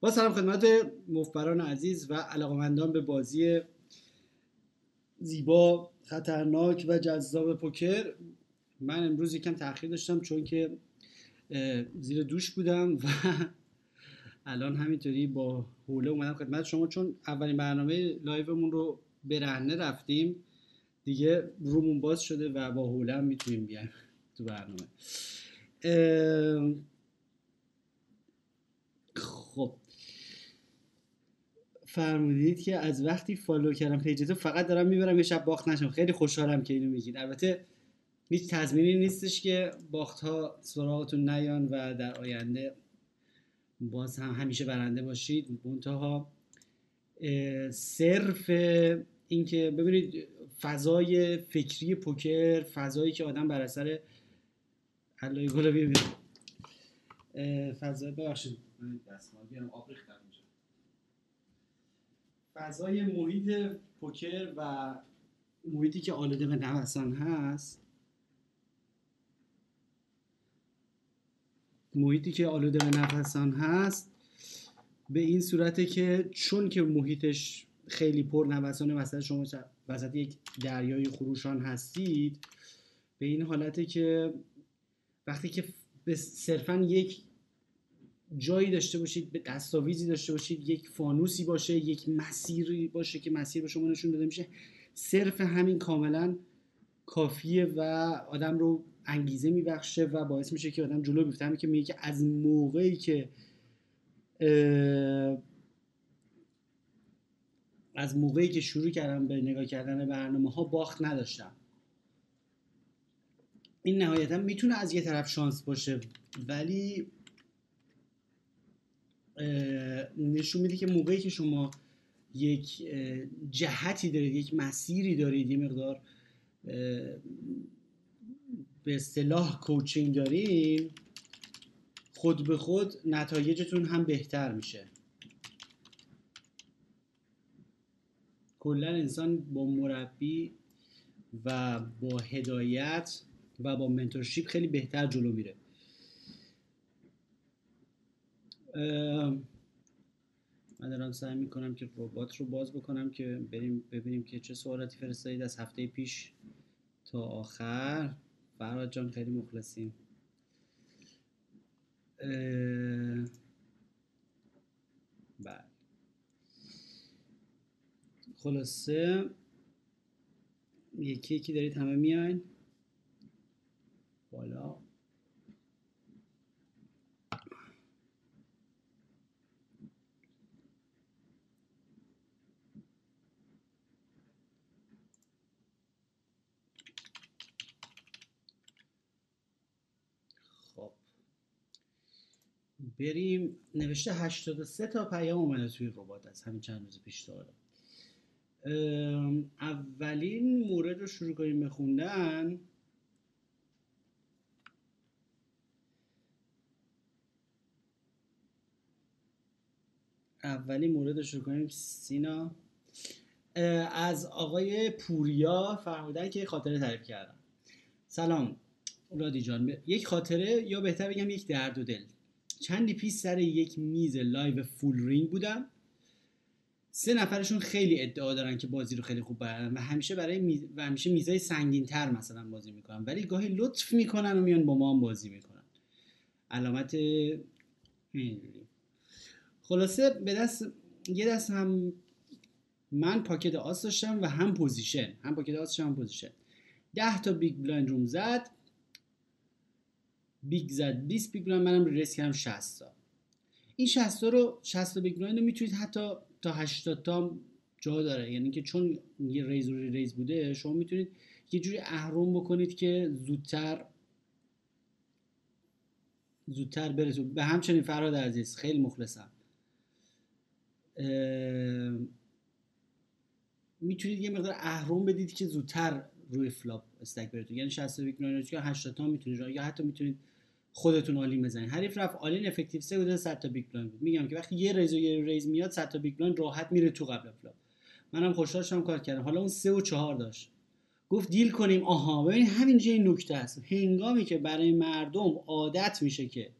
با سلام خدمت مفبران عزیز و علاقمندان به بازی زیبا خطرناک و جذاب پوکر. من امروز یکم تاخیر داشتم چون که زیر دوش بودم و الان همینطوری با حوله اومدم خدمت شما. چون اولین برنامه لایومون رو به رهنه رفتیم دیگه رومون باز شده و با حوله هم می‌تونیم بیایم تو برنامه خب فرمودید که از وقتی فالو کردم پیجتو فقط دارم می‌برم یه شب باخت نشم. خیلی خوشحالم که اینو میگید. البته هیچ تضمینی نیستش که باخت ها سراغتون نیان و در آینده باز هم همیشه برنده باشید. منتها صرف اینکه ببینید فضای فکری پوکر فضایی که آدم بر اثر علای گلا ببینید فضای ببخشید. آب فضای محیط پوکر و محیطی که آلوده به نوسان هست محیطی که آلوده به نفسان هست به این صورته که چون که محیطش خیلی پر نوسانه مثلا شما وسط یک دریای خروشان هستید به این حالته که وقتی که صرفا یک جایی داشته باشید به دستاویزی داشته باشید یک فانوسی باشه یک مسیری باشه که مسیر به شما نشون داده میشه. صرف همین کاملا کافیه و آدم رو انگیزه میبخشه و باعث میشه که آدم جلو بیفته. که میگه که از موقعی که از موقعی که شروع کردم به نگاه کردن برنامه ها باخت نداشتم. این نهایتا می‌تونه از یه طرف شانس باشه ولی نشون میده که موقعی که شما یک جهتی دارید یک مسیری دارید یه مقدار به اصطلاح کوچینگ دارین خود به خود نتایجتون هم بهتر میشه. کلا انسان با مربی و با هدایت و با منتورشیپ خیلی بهتر جلو میره. من دارم سعی می‌کنم که ربات رو باز بکنم که بریم ببینیم که چه سوالاتی فرستادید از هفته پیش تا آخر. فراد جان خیلی مخلصیم. بله. خلاصه یکی یکی دارید همه میاین. بالا. بریم. نوشته 83 تا پیام اومده توی ربات از همین چند روز پیش تا اولین مورد رو شروع کنیم بخوندن اولین مورد رو شروع کنیم. سینا. از آقای پوریا فرمودن که خاطره تعریف کردم. سلام رادی جان. یک خاطره یا بهتر بگم یک درد و دل. چندی پیش سر یک میز live full ring بودم. سه نفرشون خیلی ادعا دارن که بازی رو خیلی خوب بردن و همیشه برای میز... و همیشه میزای سنگین تر مثلا بازی می‌کنن. ولی گاهی لطف می‌کنن و میان با ما هم بازی می‌کنن. علامت خلاصه به دست یه دست هم من pocket آس داشتم و هم position. هم pocket آس هم position. ده تا بیگ بلایند روم زد. بیگ زد. 20 بیگ بلایند منم ریس کردم 60 تا این 60 تا رو 60 تا بیگ بلایند می‌تونید حتی تا 80 تا جا داره. یعنی که چون یه ریز روی ریز بوده شما می‌تونید یه جوری اهرم بکنید که زودتر زودتر برسون به همچنین فراد عزیز خیلی مخلصم. می‌تونید یه مقدار اهرم بدید که زودتر روی فلاپ استک براتون یعنی 60 بیگ یا 80 تا می‌تونید. یا حتی می‌تونید خودتون آلین بزنید حریف رفت آلین افکتیو سه بوده 100 تا بیگ بلایند بود. میگم که وقتی یه ریز و یه ریز میاد 100 تا بیگ بلایند راحت میره تو قبل فلاپ منم خوشحال شدم کار کردم. حالا اون سه و چهار داشت. گفت دیل کنیم. آها ببین همین جای نکته است. هنگامی که برای مردم عادت میشه که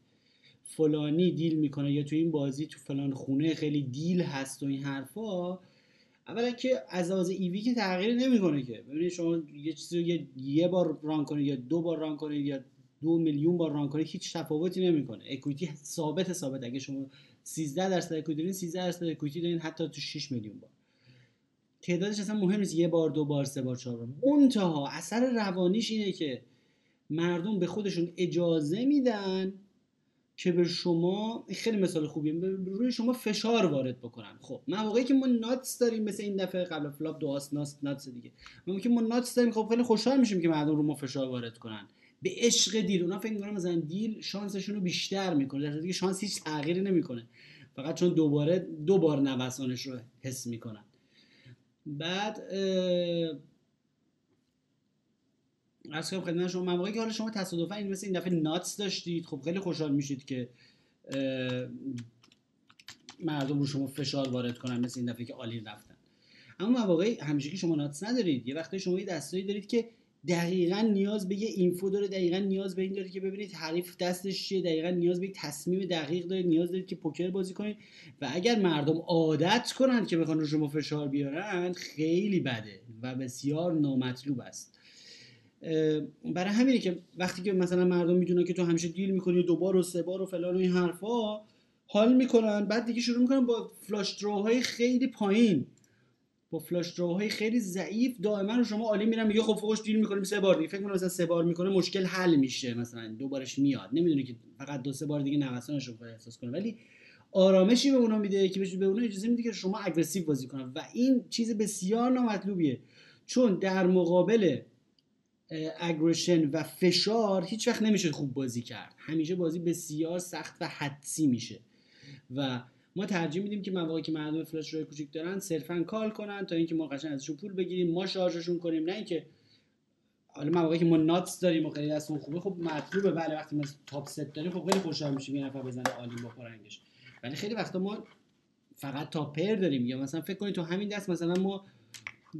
فلانی دیل می‌کنه یا تو این بازی تو فلان خونه خیلی دیل هست و این حرفا اولا که از لحاظ ایوی که تغییر نمی‌کنه که. ببینید شما یه چیزی یه, یه بار ران کنید یا دو بار ران کنید یا دو میلیون بار ران کنید هیچ تفاوتی نمی‌کنه. اکویتی ثابت ثابت. اگه شما 13 درصد اکویتی دارین 13 درصد اکویتی دارین حتی تو 6 میلیون بار تعدادش اصلا مهم نیست. یه بار دو بار سه بار چهار بار. منتها اثر روانیش اینه که مردم به خودشون اجازه میدن که به شما خیلی مثال خوبیه روی شما فشار وارد بکنن. خب موقعی که ما nuts داریم مثل این دفعه قبل flop دو آس nuts دیگه. که ما nuts داریم خب خیلی خوشحال میشیم که مردم رو ما فشار وارد کنن. به عشق deal اونا فکر می‌کنن مثلا deal شانسشون رو بیشتر می‌کنه. در حالی که شانس هیچ تغییری نمی‌کنه. فقط چون دوباره دو بار نوسانش رو حس می‌کنن. بعد از کنم خدمت شما مواقعی که حالا شما تصادفا این مثل این دفعه nuts داشتید خب خیلی خوشحال میشید که مردم رو شما فشار وارد کنن مثل این دفعه که عالی رفتن. اما مواقعی همیشه که شما ناتس ندارید یه وقتی شما یه دستایی دارید که دقیقا نیاز به یه اینفو داره دقیقا نیاز به این داره که ببینید حریف دستش چیه دقیقا نیاز به یک تصمیم دقیق دارید نیاز دارید که پوکر بازی کنید. و اگر مردم عادت کنند که بخوان رو شما فشار بیارن خیلی بده و بسیار نامطلوب است. برای همینه که وقتی که مثلا مردم می‌دونن که تو همیشه دیل می‌کنی دوبار و سه بار و فلان و این حرفا حال می‌کنن بعد دیگه شروع می‌کنن با flush های خیلی پایین. flush های خیلی ضعیف دائما شما all in میرن میگه خب فوقش deal می‌کنیم سه بار دیگه. فکر کنم مثلا سه بار می‌کنه مشکل حل میشه مثلا. دوبارش میاد. نمی‌دونه که فقط دو سه بار دیگه نوسانش رو احساس کنه. ولی آرامشی به اونا میده که به اونا اجازه میده که شما aggressive بازی کنن. و این چیز بسیار نامطلوبیه. چون در مقابل aggression و فشار هیچ وقت نمیشه خوب بازی کرد. همیشه بازی بسیار سخت و حدسی میشه. و ما ترجیح میدیم که مواقعی که مردم flush draw ی کوچیک دارن صرفا call کنن تا اینکه ما قشنگ ازشون پول بگیریم ما charge شون کنیم. نه اینکه حالا مواقعی که ما nuts داریم و خیلی دستمون خوبه خب مطلوبه. بله وقتی ما top set داریم خب خیلی خوشحال میشیم یه نفر بزنه all in بخوره رنگش ولی خیلی وقتا ما فقط top pair داریم. یا مثلا فکر کنید تو همین دست مثلا ما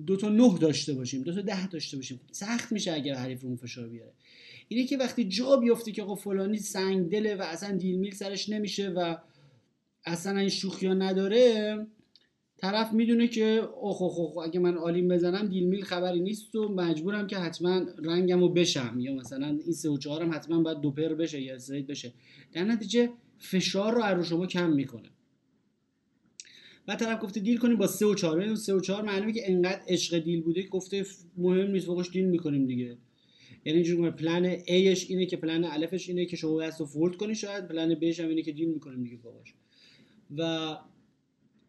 دو تا نه داشته باشیم دو تا ده داشته باشیم. سخت میشه اگر حریف رو فشار بیاره. اینه که وقتی جا بیفته که آقا فلانی سنگ دله و اصلا deal میل سرش نمیشه و اصلا این شوخی ها نداره طرف می‌دونه که اوه اوه اوه اگه من all in بزنم deal میل خبری نیست و مجبورم که حتما رنگم رو بشم. یا مثلا این سه و چهارم حتما باید دو pair بشه یا سید بشه. در نتیجه فشار رو رو شما کم می‌کنه. بعد طرف گفته deal کنیم با 3 و 4 ببین 3 و 4 معلومه که انقدر عشق deal بوده که گفته مهم نیست فوقش deal می‌کنیم دیگه. یعنی اینجوری plan A ش اینه که پلن الفش اینه که شما دستو fold کنی شاید plan B ش هم اینه که deal می‌کنیم دیگه فوقش و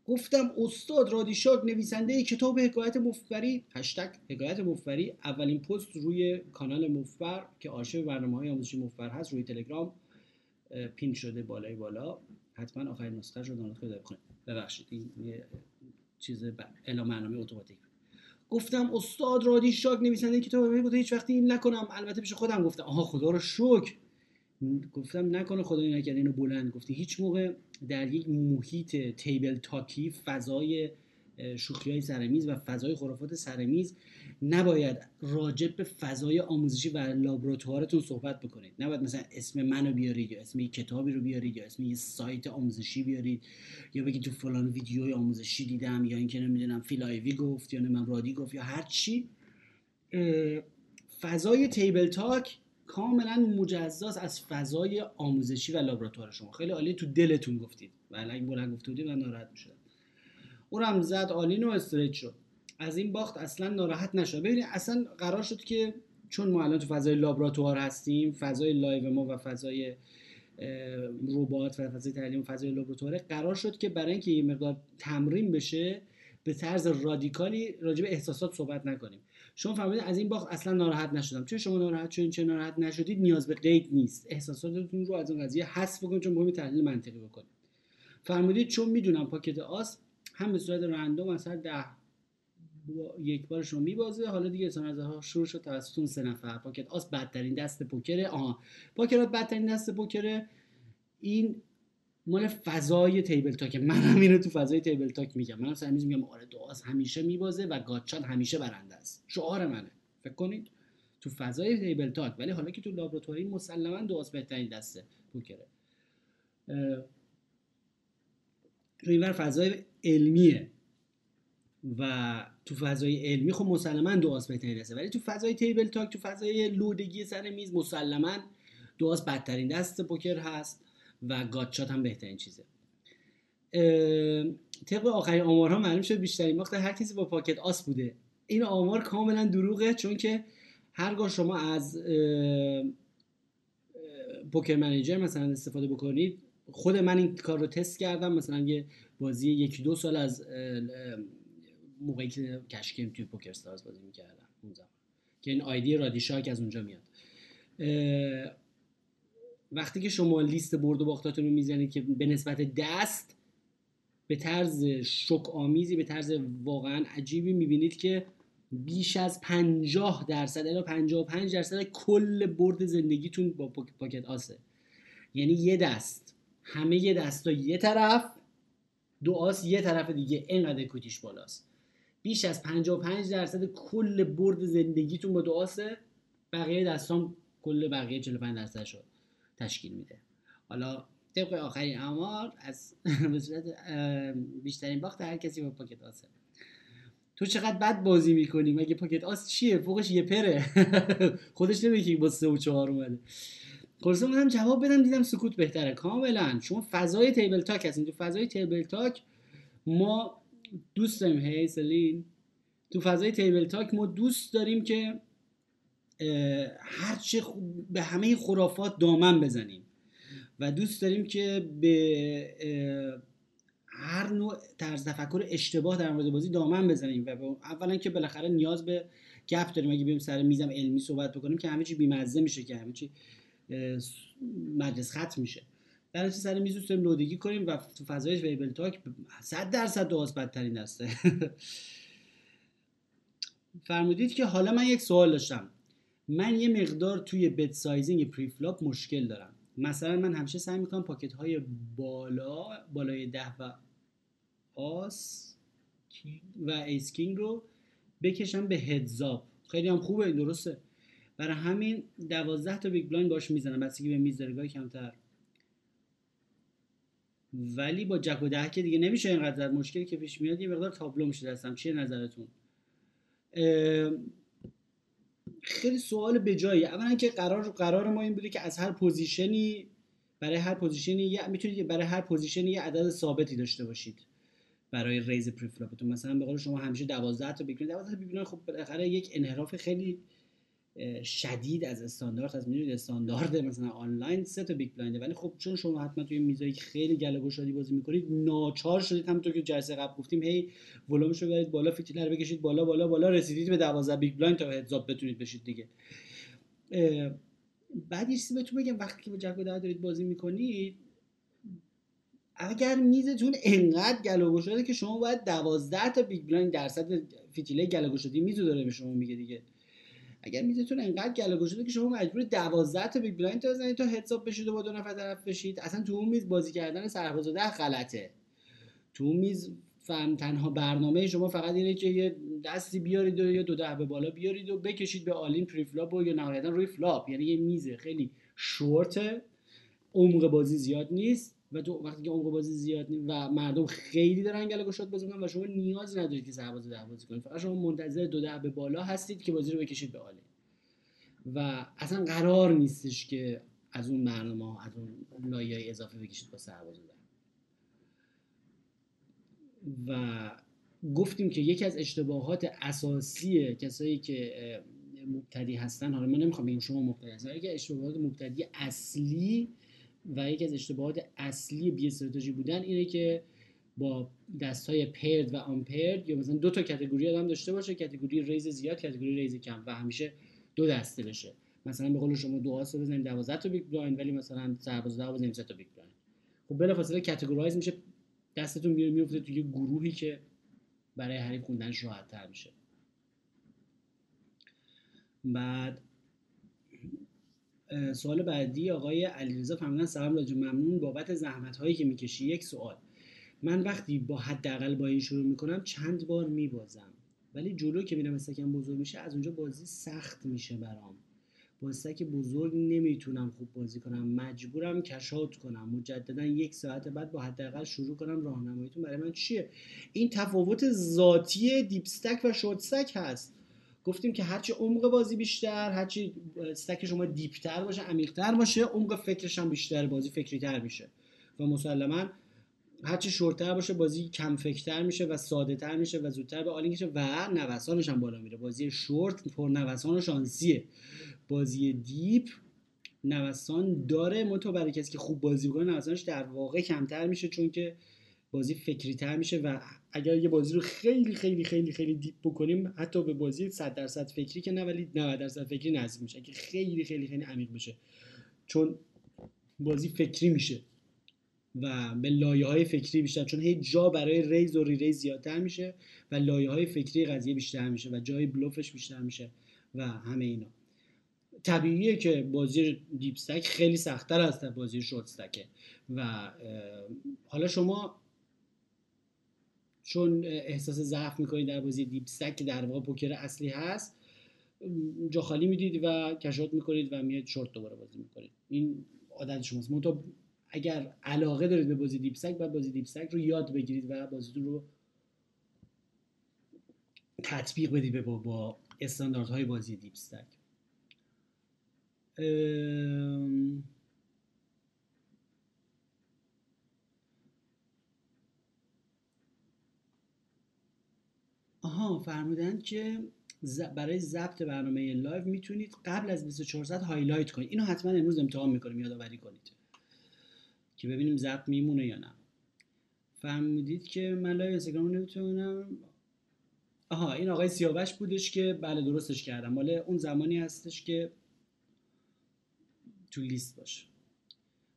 گفتم استاد رادیشاک نویسنده کتاب حکایت مفبری هشتگ حکایت مفبری اولین پست روی کانال مفبر که آرشیو برنامه های آموزشی مفبر هست روی تلگرام پین شده بالای بالا. حتما آخرین نسخه رو دانلود کنید. ببخشید این یه چیز اعلام برنامه اتوماتیک. گفتم استاد رادی شاک نویسنده کتاب گفته هیچ وقتی این نکنم. البته پیش خودم گفتم. آها خدا رو شکر. گفتم نکنه خدا این نکرد اینو بلند گفتی. هیچ موقع در یک محیط تیبل تاکی فضای شوخی های سرمیز و فضای خرافات سرمیز نباید راجب به فضای آموزشی و لابراتوارتون صحبت بکنید. نباید مثلا اسم منو بیارید یا اسم یه کتابی رو بیارید یا اسم یه سایت آموزشی بیارید یا بگید تو فلان ویدیوی آموزشی دیدم یا اینکه نمی‌دونم فیلایوی گفت یا نمی‌دونم رادی گفت یا هر چی. فضای table talk کاملا مجزاست از فضای آموزشی و لابراتوار شما. خیلی عالی تو دلتون گفتید. ولی اگه بلند گفته بودید من ناراحت می‌شدم. اونم زد all in و straight شد. از این باخت اصلا ناراحت نشد ببینید اصلا قرار شد که چون ما الان تو فضای لابراتوار هستیم فضای live ما و فضای ربات و فضای تعلیم و فضای لابراتوار قرار شد که برای اینکه یه مقدار تمرین بشه به طرز رادیکالی راجع به احساسات صحبت نکنیم. شما فهمیدید از این باخت اصلا ناراحت نشدم. چه شما ناراحت شدید چه ناراحت نشدید نیاز به قید نیست. احساساتتون رو از اون قضیه حذف بکنید چون مهم تحلیل منطقی بکنید. فرمودید چون می‌دونم پاکت آس هم به صورت رندوم از هر ده یک بار شما میبازه. حالا دیگه از ها شروع شد توسط سه نفر. پاکت آس بدترین دست پوکره. آها. پاکرات بدترین دست پوکره. این مال فضای table talk. من هم اینو تو فضای table talk میگم. منم سرمیز میگم آره دو آس همیشه میبازه و گاچان همیشه برنده است. شعار منه. فکر کنید تو فضای table talk. ولی حالا که تو لابراتواری مسلما دو آس بهترین دسته پوکره. تو اینور فضای علمیه. و تو فضای علمی خب مسلما دو آس بهترین دسته. ولی تو فضای table talk تو فضای لودگی سر میز مسلما دو آس بدترین دست پوکر هست. و گاتشات هم بهترین چیزه. طبق آخرین آمارها معلوم شد بیشترین باخت هر کسی با پاکت آس بوده. این آمار کاملا دروغه چون که هرگاه شما از پوکر منیجر مثلا استفاده بکنید خود من این کار رو تست کردم. مثلا یه بازی یکی دو سال از موقعی که کشکیم توی پوکر ستارز بازی می‌کردم. اون که این آیدی رادی شاک از اونجا میاد. وقتی که شما لیست برد و باختاتون رو می‌زنید که به نسبت دست به طرز شک آمیزی به طرز واقعا عجیبی می‌بینید که بیش از 50 درصد الا 55 درصد کل برد زندگیتون با پاکت آسه. یعنی یه دست. همه یه دستا یه طرف دو آس یه طرف دیگه اینقدر کوتیش بالاست. بیش از 55 درصد کل برد زندگیتون با دو آسه بقیه دستان کل بقیه 45 درصد شد تشکیل میده. حالا طبق آخرین امار از به صورت بیشترین باخت هر کسی با pocket آسه تو چقدر بد بازی می‌کنی؟ مگه pocket آس چیه؟ فوقش یه pair ه. خودش نمیگه با سه و چهار اومده. خلاصه هم جواب بدم دیدم سکوت بهتره. کاملا. شما فضای table talk هستین. تو فضای table talk ما دوست داریم. هی سلین تو فضای تیبل تاک ما دوست داریم که هرچه به همه خرافات دامن بزنیم. و دوست داریم که به هر نوع طرز تفکر اشتباه در مورد بازی دامن بزنیم و اولا که بالاخره نیاز به گپ داریم. اگه بریم سر میزم علمی صحبت بکنیم که همه چی بیمزه میشه که همه چی مجلس ختم میشه. در سر میز دوست داریم لودگی کنیم و تو فضای table talk 100 درصد دو بدترین دسته. فرمودید که حالا من یک سوال داشتم. من یه مقدار توی bet sizing preflop مشکل دارم. مثلا من همیشه سعی می‌کنم pocket های بالا بالای ده و آس و ace king رو بکشم به heads up خیلی هم خوبه درسته. برای همین دوازده تا big blind باش می‌زنم. بستگی به میز داره گاه کمتر. ولی با jack و ده که دیگه نمیشه اینقدر مشکلی که پیش میاد یه مقدار تابلو میشه دستم. چیه نظرتون؟ خیلی سوال به جایی. اولا که قرار قرار ما این بوده که از هر position ی برای هر position ی یا می‌تونید برای هر position ی یه عدد ثابتی داشته باشید برای raise preflop تون. مثلا به قول شما همیشه 12 تا big 12 تا خب بالاخره یک انحراف خیلی شدید از استاندارد از می‌دونید استاندارد مثلا آنلاین سه تا big blind ولی خب چون شما حتما توی میزایی خیلی گله گشادی بازی می‌کنید ناچار شدید همونطور که جلسه قبل گفتیم هی ولومش رو بالا فیتیل رو بکشید بالا بالا بالا رسیدید به 12 big blind تا heads up بتونید بشید دیگه. بعد یه بهتون بگم وقتی که با jack دارید بازی می‌کنید اگر میزتون انقدر گله گشاده که شما باید 12 تا big blind درصد فیتیله گله گشادی میزو داره به شما میگه دیگه. اگر میزتون انقدر گله شده که شما مجبور 12 تا big blind بزنید تا heads up بشید و با دو نفر طرف بشید اصلا تو اون میز بازی کردن سرباز ده غلطه. تو اون میز فهم تنها برنامه شما فقط اینه که یه دستی بیارید و یا دو ده به بالا بیارید و بکشید به all in preflop و یا نهایتا روی flop یعنی یه میزه خیلی شورت عمق بازی زیاد نیست. و تو وقتی که عمق بازی زیاد و مردم خیلی دارن گله گشاد بازی می‌کنن و شما نیازی ندارید که سرباز ده بازی کنید. فقط شما منتظر دو ده به بالا هستید که بازی رو بکشید به all in. و اصلا قرار نیستش که از اون برنامه از اون لایه اضافه بکشید با سرباز ده. و گفتیم که یکی از اشتباهات اساسی کسایی که مبتدی هستن حالا من نمی‌خوام بگم شما مبتدی هستن یکی اشتباهات مبتدی اصلی و یکی از اشتباهات اصلی بی استراتژی بودن اینه که با دست های پرد و آمپرد یا مثلا دو تا کاتگوری آدم داشته باشه کاتگوری ریز زیاد کاتگوری ریز کم و همیشه دو دسته بشه. مثلا به قول شما دو آسو بزنیم 12 تا big blind ولی مثلا سرباز ده بزنیم 3 تا big blind. خب بلافاصله categorize میشه دستتون میره میفته توی گروهی که برای حریف خوندنش راحت تر میشه. بعد سوال بعدی آقای علیرضا فرمودن سلام راجع ممنون بابت زحمت هایی که می‌کشی. یک سوال. من وقتی با حداقل با این شروع می‌کنم چند بار میبازم. ولی جلو که میرم stack م بزرگ میشه از اونجا بازی سخت میشه برام. با stack بزرگ نمی‌تونم خوب بازی کنم. مجبورم cash out کنم. مجددا یک ساعت بعد با حداقل شروع کنم راهنماییتون برای من چیه؟ این تفاوت ذاتی deep stack و شورت هست. گفتیم که هرچی عمق بازی بیشتر هرچی stack شما deep تر باشه عمیقتر باشه عمق فکرش هم بیشتر بازی فکری تر میشه. و مسلما هرچی شورتر باشه بازی کم فکرتر میشه و ساده تر میشه و زودتر به all-in و نوسانش هم بالا میره. بازی شورت پر نوسان و شانسیه. بازی deep نوسان داره. منتها برای کسی که خوب بازی کنه نوسانش در واقع کمتر میشه چون که بازی فکری تر میشه و اگر یه بازی رو خیلی خیلی خیلی خیلی deep بکنیم حتی به بازی 100 درصد فکری که نه ولی 90 درصد فکری نزدیک میشه. که خیلی خیلی خیلی عمیق بشه. چون بازی فکری میشه و به لایه های فکری بیشتر. چون هی جا برای raise و re-raise زیادتر میشه و لایه های فکری قضیه بیشتر میشه و جای بلوفش بیشتر میشه و همه اینا. طبیعیه که بازی deep خیلی سختتر از بازی شورت و حالا شما چون احساس ضعف می‌کنید در بازی deep stack که در واقع پوکر اصلی هست جا خالی می‌دید و cash out می‌کنید و میاد شورت دوباره بازی می‌کنید. این عادت شماست. منتها اگر علاقه دارید به بازی deep stack باید بازی deep stack رو یاد بگیرید و بازیتون رو تطبیق بدید با با استانداردهای بازی deep stack آها فرمودن که برای ضبط برنامه live می‌تونید قبل از 24 ساعت highlight کنید. اینو حتما امروز امتحان می‌کنیم یادآوری کنید که ببینیم ضبط میمونه یا نه. فهمیدید که من live اینستاگرام نمی‌تونم. آها این آقای سیاوش بودش که بله درستش کردم. مال اون زمانی هستش که تو لیست باشه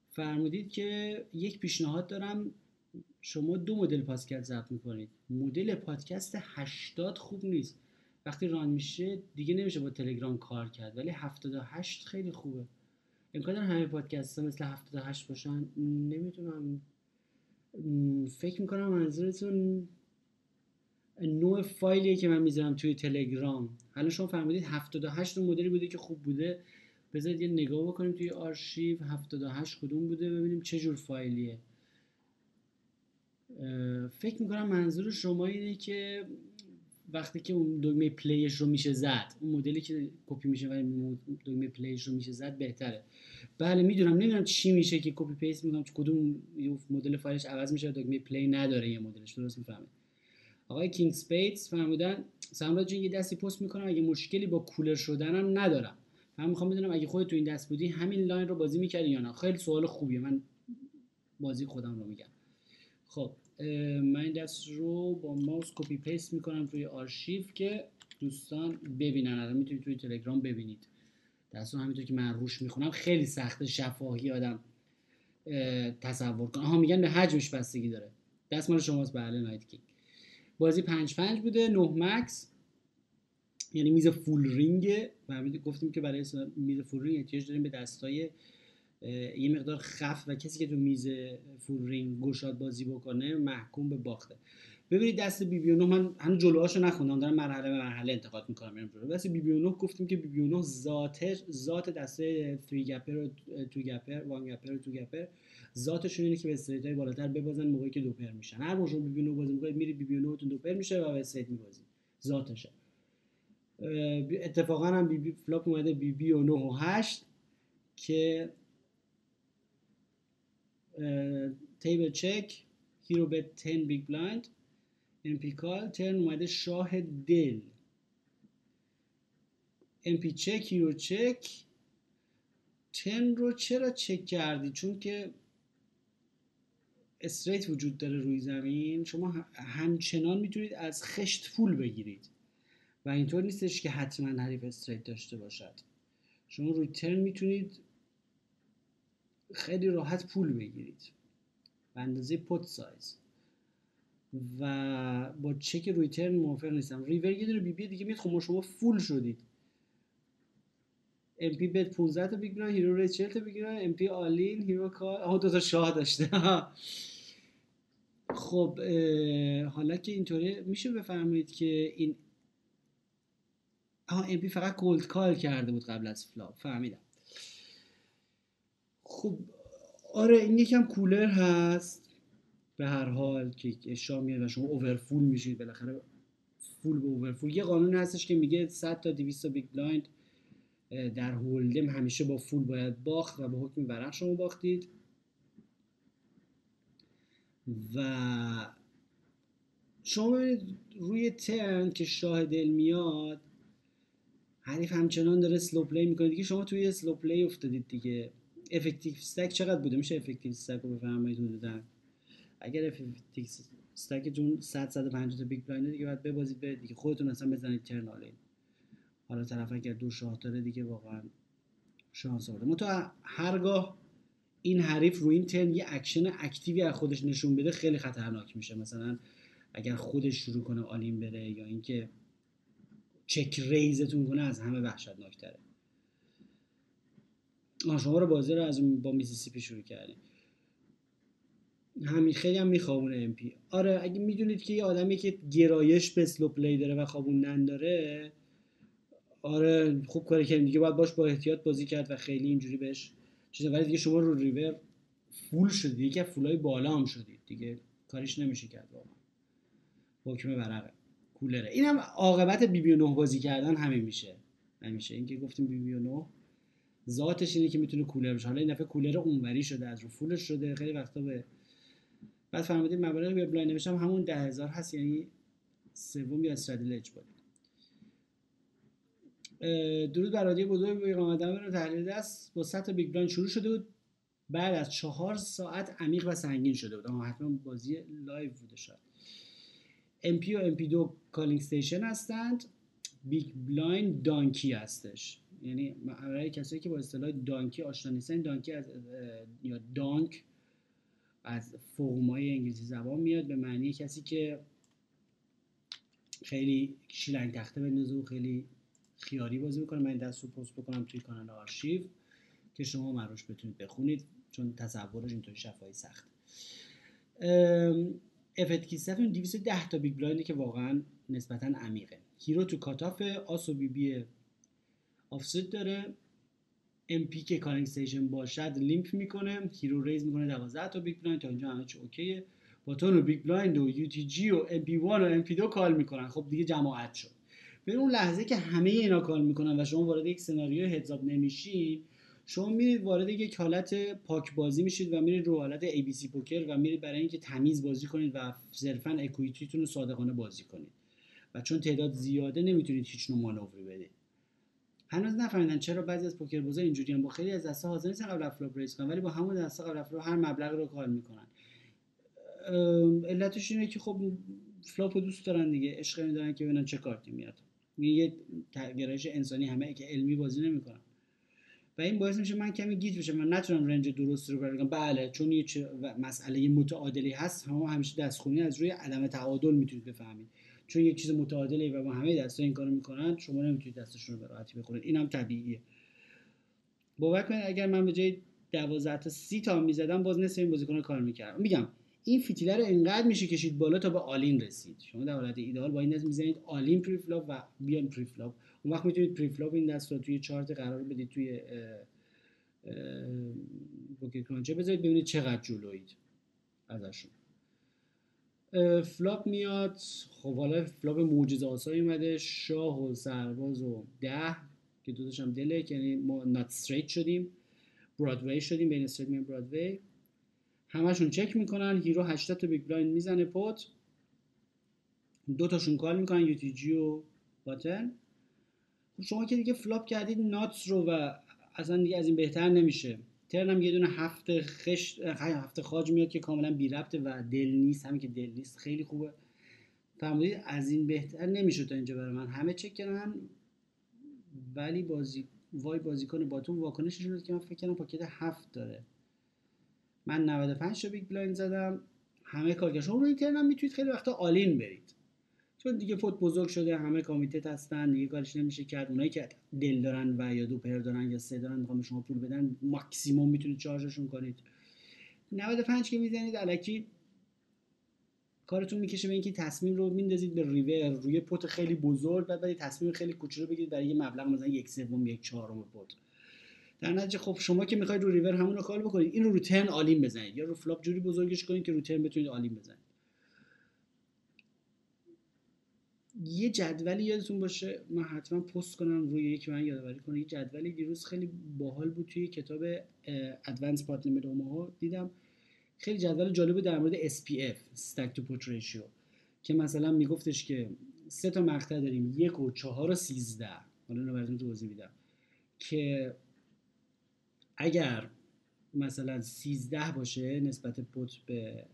فرمودید که یک پیشنهاد دارم شما دو مدل پادکست ضبط می‌کنید. مدل پادکست 80 خوب نیست. وقتی ران میشه دیگه نمیشه با تلگرام کار کرد ولی 78 خیلی خوبه. امکان همه پادکست ها مثل 78 باشن؟ نمی‌تونم فکر می‌کنم منظورتون نوع فایلیه که من می‌ذارم توی تلگرام. حالا شما فهمیدید 78 مدلی بوده که خوب بوده. بذارید یه نگاه بکنیم توی آرشیو 78 کدوم بوده ببینیم چه جور فایلیه. فکر می‌کنم منظور شما اینه که وقتی که اون دکمه play ش رو میشه زد اون مدلی که کپی میشه و دکمه play ش رو میشه زد بهتره. بله می‌دونم نمی‌دونم چی میشه که copy paste می‌کنم کدوم مدل فایلش عوض میشه دکمه play نداره یه مدلش درست می‌فهمه آقای کینگ سپیدز فرمودن سامراج جون یه دستی پست می‌کنم اگه مشکلی با cooler شدنم ندارم. من می‌خوام بدونم اگه خودت تو این دست بودی همین line رو بازی می‌کردی یا نه؟ خیلی سوال خوبیه من بازی خودم رو میگم. خب من این دست رو با ماوس copy paste می‌کنم توی آرشیو که دوستان ببینن. الان می‌تونید توی تلگرام ببینید. دست رو همینطور که من روش می‌خونم خیلی سخت شفاهی آدم تصور کنم آها میگن به حجمش بستگی داره. دست مال شماست. بله نایت کینگ بازی پنج پنج بوده. نه max. یعنی میز full ring. و گفتیم که برای میز full ring احتیاج داریم به دستای یه مقدار سفت و کسی که تو میز full ring گشاد بازی بکنه محکوم به باخته. ببینید دست بی بی من هم جلوهاشو نخوندم دارم مرحله به مرحله انتقاد می‌کنم میرم جلو دست بی بی گفتیم که بی بی ذات دسته 3 gapper و 2 gapper one gapper و 2 gapper ذاتشون اینه که به straight های بالاتر ببازن موقعی که دوپر میشن. هر موقع بی بی بازی می‌کنید میری بی بی دو دوپر میشه و به straight میبازی. ذاتشه. اتفاقا هم بی بی flop اومده بی بی و 9 و 8 که table check hero bet 10 big blind MP call turn اومده شاه دل. MP check hero check turn رو چرا چک کردی؟ چون که straight وجود داره روی زمین. شما همچنان می‌تونید از خشت full بگیرید. و اینطور نیستش که حتما حریف straight داشته باشد. شما روی turn می‌تونید خیلی راحت پول بگیرید. به اندازه pot size. و با چک روی turn موافق نیستم. ریور یه دونه بی بی دیگه میاد خب شما full شدید. MP bet 15 تا بگیرن hero 40 تا بگیرن MP all-in hero call آها دو تا شاه داشته. خب حالا که اینطوری میشه بفرمایید که این آها MP فقط cold call کرده بود قبل از flop. فهمیدم. خب آره این یکم cooler هست به هر حال که شاه میاد و شما over full میشید. بالاخره full به over full یه قانون هستش که میگه 100 تا 200 تا big blind در hold'em همیشه با full باید باخت و به حکم ورق شما باختید. و شما روی turn که شاه دل میاد حریف همچنان داره slow play می‌کنه دیگه. شما توی slow play افتادید دیگه. effective stack چقدر بوده؟ میشه effective stack رو بفرمایید حدودا اگر effective stack جون 100 150 تا big blind دیگه باید ببازید به دیگه. خودتون اصلا بزنید turn all-in حالا طرف اگر دو شاه داره دیگه واقعا شانس آورده. منتها هرگاه این حریف رو این turn یه action active ی از خودش نشون بده خیلی خطرناک میشه. مثلا اگر خودش شروع کنه all in بره یا اینکه check raise تون کنه از همه وحشتناکتره. آه شما رو بازی رو از با میسیسیپی شروع کردیم. همین خیلی هم میخوابونه MP. آره اگه می‌دونید که یه آدمی که گرایش به slow play داره و خوابوندن داره آره خوب کاری کردیم. دیگه باید باش با احتیاط بازی کرد و خیلی اینجوری بهش چیزا ولی دیگه شما رو ریور فول شدید یکی فولای بالا هم شدید دیگه کاریش نمیشه کرد واقعا. حکم ورقه. کولره. این هم عاقبت بی بی 9 بازی کردن همین میشه. همیشه. اینکه گفتیم بی بی 9 ذاتش اینه که می‌تونه کولر بشه حالا این دفعه کولر اونوری شده از رو فولش شده. خیلی وقتا به بعد فهمیدید مبالغ وبلاین نوشتم. همون ده هزار هست یعنی سوم یا استرادل اجباری درود بر رادیو بزرگ به رو تحلیل دست. با 100 تا big blind شروع شده بود. بعد از چهار ساعت عمیق و سنگین شده بود. اما حتما بازی live بوده شد MP و MP2 calling station هستند. big blind donkey هستش. یعنی برای کسایی که با اصطلاح donkey آشنا نیستن donkey از یا donk از فرمای انگلیسی زبان میاد به معنی کسی که خیلی شیلنگ تخته بندازه و خیلی خیاری بازی می‌کنه. من دست رو پست بکنم توی کانال آرشیو که شما مروش بتونید بخونید چون تصورش اینطوری شفایی سخت. effective stack تون 210 تا big blind ه که واقعا نسبتا عمیقه. hero تو cutoff آس و بی بی offsuit داره. MP که calling station باشد limp می‌کنه. hero raise می‌کنه 12 تا big blind. تا اینجا همه چی اوکیه. button و big blind و UTG و MP 1 و MP 2 call می‌کنن. خب دیگه جماعت شد. به اون لحظه که همه اینا call می‌کنن و شما وارد یک سناریو heads-up نمیشین شما میرید وارد یک حالت پاک بازی میشید و میرید رو حالت ABC poker و میرید برای اینکه تمیز بازی کنید و صرفا equity تون رو صادقانه بازی کنید. و چون تعداد زیاده نمی‌تونید هیچ نوع مانوری بدید. هنوز نفهمیدن چرا بعضی از پوکر بازا اینجوری با خیلی از دستا حاضر نیستن قبل flop raise کنن ولی با همون دستا قبل flop هر مبلغ رو call می‌کنن. علتش اینه که خب flop رو دوست دارن دیگه. عشق دارن که ببینن چه کارتی میاد. یه گرایش انسانی همه که علمی بازی نمی‌کنن. و این باعث میشه من کمی گیج بشم. من نتونم range درست رو بگم بله چون یه مسئله متعادلی هست همه همیشه دستخونی از روی عدم تعادل می‌تونید بفهمید. چون یک چیز متعادله و با همه دستا این کارو می‌کنن شما نمی‌تونید دستشون رو به راحتی بخونید. اینم طبیعیه. باور کنید اگر من به جای 12 تا 30 تا می‌زدم باز نصف این بازیکن call می‌کردن. میگم این فتیله رو انقدر میشه کشید بالا تا به all in رسید. شما در حالت ایدئال با این دست می‌زنید all in pre flop و بیان pre flop اون وقت می‌تونید pre flop این دست توی چارت قرار بدید توی Poker Cruncher بذارید ببینید چقدر جلوید ازشون. flop میاد. خب حالا فلاپ معجزه آسایی اومده. شاه و سرباز و ده که دوتاش هم دله یعنی ما nut straight شدیم. Broadway شدیم بین straight و Broadway همشون چک می‌کنن. hero 80 تا big blind می‌زنه pot. دو تاشون call می‌کنن UTG و button خب شما که دیگه flop کردید nuts رو و اصلا دیگه از این بهتر نمیشه. turn م یه دونه هفته خش هفته خاج میاد که کاملا بی ربطه و دل نیست همین که دل نیست خیلی خوبه. فرمودید از این بهتر نمیشه تا اینجا برای من. همه چک کردن ولی بازی وای بازیکن button واکنشش بود که من فکر کردم pocket هفت داره. من 95 تا big blind زدم. همه call رو این turn می‌تونید خیلی وقتا all in برید. چون دیگه pot بزرگ شده همه committed هستن دیگه کارش نمیشه کرد اونایی که دل دارن و یا دو پر دارن یا سه دارن می‌خوان شما پول بدن ماکسیموم می‌تونید charge شون کنید. 95 که می‌زنید الکی کارتون می‌کشه به اینکه تصمیم رو میندازید به river روی pot خیلی بزرگ بعد برای تصمیم خیلی کوچولو بگیرید برای یه مبلغ مثلا یک سوم یک چهارم pot در نتیجه خب شما که می‌خواید رو ریور همون رو call بکنید این رو رو turn all in بزنید یا رو flop جوری بزرگش کنید که رو turn بتونید all in بزنید. یه جدولی یادتون باشه؟ من حتما پست کنم روی یکی من یادآوری کنه یه جدولی دیروز خیلی باحال بود توی کتاب ادوانس پارتنر ها دیدم. خیلی جدول جالب در مورد SPF Stack to Put Ratio که مثلا میگفتش که سه تا مقطع داریم یک و چهار و سیزده. حالا اینو براتون توضیح میدم. که اگر مثلا سیزده باشه نسبت پوت به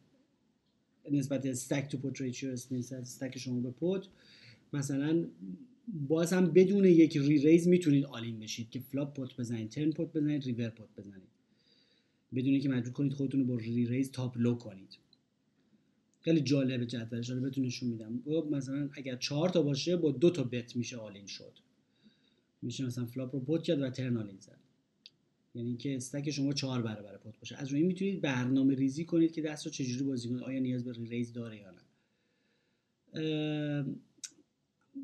نسبت استک تو پوت ریچیو نسبت استک شما به پوت مثلا باز هم بدون یک re-raise می‌تونید all in بشید که flop pot بزنید turn pot بزنید river pot بزنید. بدون اینکه مجبور کنید خودتون رو با re-raise تابلو کنید. خیلی جالبه جدولش رو بهتون نشون میدم. مثلا اگر چهار تا باشه با دو تا bet میشه all in شد. میشه مثلا flop رو pot کرد و turn all in زد. یعنی که stack شما چهار برابر pot باشه. از روی می‌تونید برنامه ریزی کنید که دست رو چجوری بازی کنید آیا نیاز به raise داره یا نه.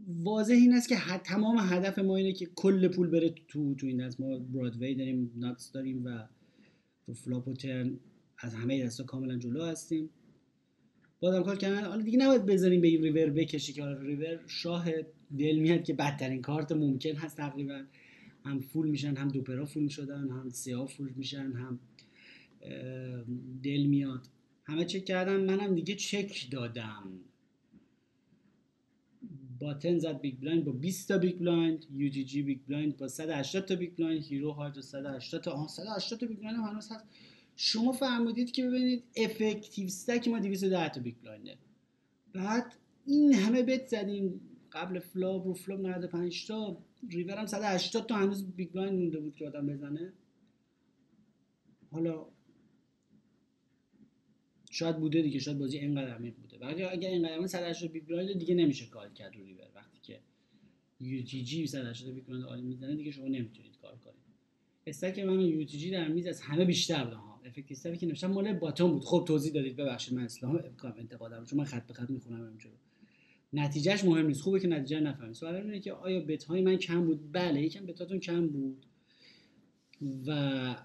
واضح این است که تمام هدف ما اینه که کل پول بره تو تو این دست ما Broadway داریم nuts داریم و رو flop و turn از همه دستا کاملا جلو هستیم. بازم call کردن. حالا دیگه نباید بذاریم به این ریور بکشی که حالا ریور شاه دل میاد که بدترین کارت ممکن هست تقریبا. هم full میشن هم دوپرا full شدن هم set ها full میشن هم دل میاد. همه چک کردم منم دیگه چک دادم. button زد big blind با 20 تا big blind UTG big blind با 180 تا big blind hero هارد 180 تا آها 180 تا big blind هنوز هست. شما فرمودید که ببینید effective stack ما 210 تا big blind ه بعد این همه bet زدیم قبل flop رو flop 95 تا ریور هم 180 تا هنوز big blind مونده بود که آدم بزنه. حالا شاید بوده دیگه شاید بازی اینقدر عمیق بوده. ولی اگر اینقدر عمیق 180 big blind دیگه نمیشه call کرد رو river. وقتی که UTG 180 big blind all-in می‌زنه دیگه شما نمی‌تونید call کنید. stack من UTG در میز از همه بیشتر بوده ها effective که نوشتم مال button بود. خب توضیح دادید ببخشید من اسلام انتقادم چون من خط به خط می‌خونم همینجوری نتیجهش مهم نیست. خوبه که نتیجه نفهمید. سوال اینه که آیا bet های من کم بود؟ بله یکم bet اتون کم بود. و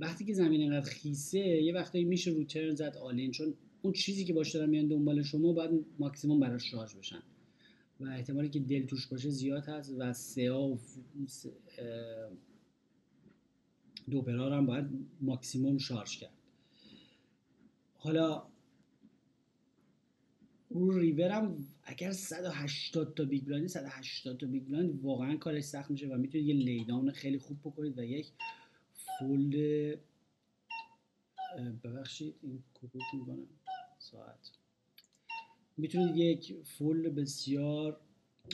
وقتی که زمین انقدر خیسه یه وقتایی میشه رو turn زد all-in چون اون چیزی که باش دارن میان دنبال شما باید ماکسیموم براش شارژ بشن. و احتمالی که دل توش باشه زیاد هست و سیا و دوپرا هم باید ماکسیموم شارژ کرد. حالا رو river م اگر 180 تا big blind 180 تا big blind واقعا call ش سخت میشه و می‌تونید یه lay down خیلی خوب بکنید و یک فولد ببخشید این کوکوت می‌کنم. ساعت. می‌تونید یک فول بسیار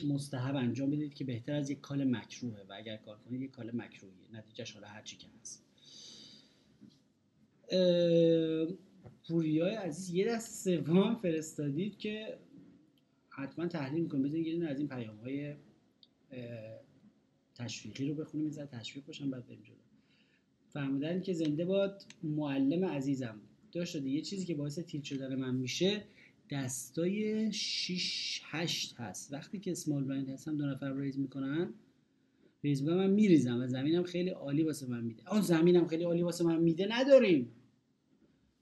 مستحب انجام بدید که بهتر از یک کال مکروهه و اگر کار کنید یک کال مکروهیه. نتیجهش حالا هرچی که هست پوریای عزیز یه دست سوم فرستادید که حتما تحلیل می‌کنم. بزنید یه از این پیام های تشویقی رو بخونیم می‌زد تشویق باشم بعد بریم جلو. فرمودن که زنده باد معلم عزیزم. داشت شده یه چیزی که باعث tilt شدن من میشه دستای 6 8 هست. وقتی که small blind هستم دو نفر raise می‌کنن raise می‌کنن من میریزم و زمینم خیلی عالی واسه من میده. آن زمینم خیلی عالی واسه من میده نداریم.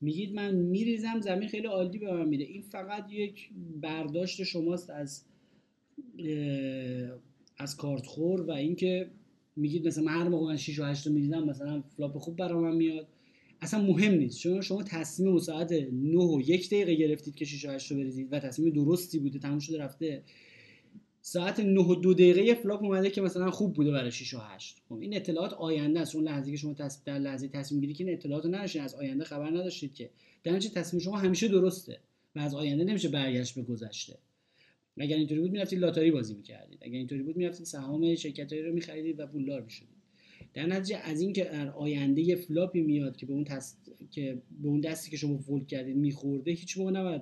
میگید من میریزم زمین خیلی عالی به من میده. این فقط یک برداشت شماست از از کارت خور و اینکه میگید مثلا من هر موقع من 6 و 8 رو میریزم مثلا flop خوب برام من میاد. اصلا مهم نیست. شما شما تصمیم ساعت 9 و یک دقیقه گرفتید که 6 و 8 رو بریزید و تصمیم درستی بوده تموم شده رفته. ساعت 9 و 2 دقیقه flop اومده که مثلا خوب بوده برای 6 و 8 خب این اطلاعات آینده است. اون لحظه که شما تصمیم در لحظه تصمیم گیری که این اطلاعات رو نداشتید. از آینده خبر نداشتید که. در تصمیم شما همیشه درسته و از آینده نمیشه برگشت به گذشته. اگر اینطوری بود می‌رفتید لاتاری بازی می‌کردید؟ اگر اینطوری بود می‌رفتید سهام شرکتایی رو میخریدید و پولدار می‌شدید. در نتیجه از اینکه در آینده یه flop ی میاد که به اون تست... که به اون دستی که شما fold کردید میخورده هیچ موقع نباید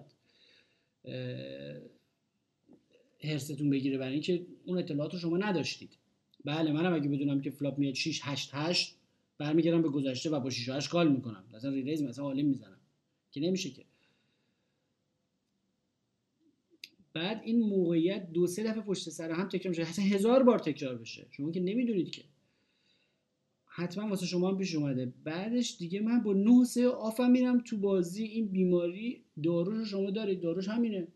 حرصتون بگیره برای اینکه اون اطلاعات رو شما نداشتید. بله منم اگه بدونم که flop میاد 6 8 8 برمیگردم به گذشته و با 6 8 call می‌کنم. مثلا re-raise مثلا all-in می‌زنم. که نمیشه که. بعد این موقعیت دو سه دفعه پشت سر هم تکرار میشه. حتی هزار بار تکرار بشه. شما که نمی‌دونید که. حتما واسه شما هم پیش اومده. بعدش دیگه من با 9 سه آفم میرم تو بازی. این بیماری داروش شما دارید. داروش همینه.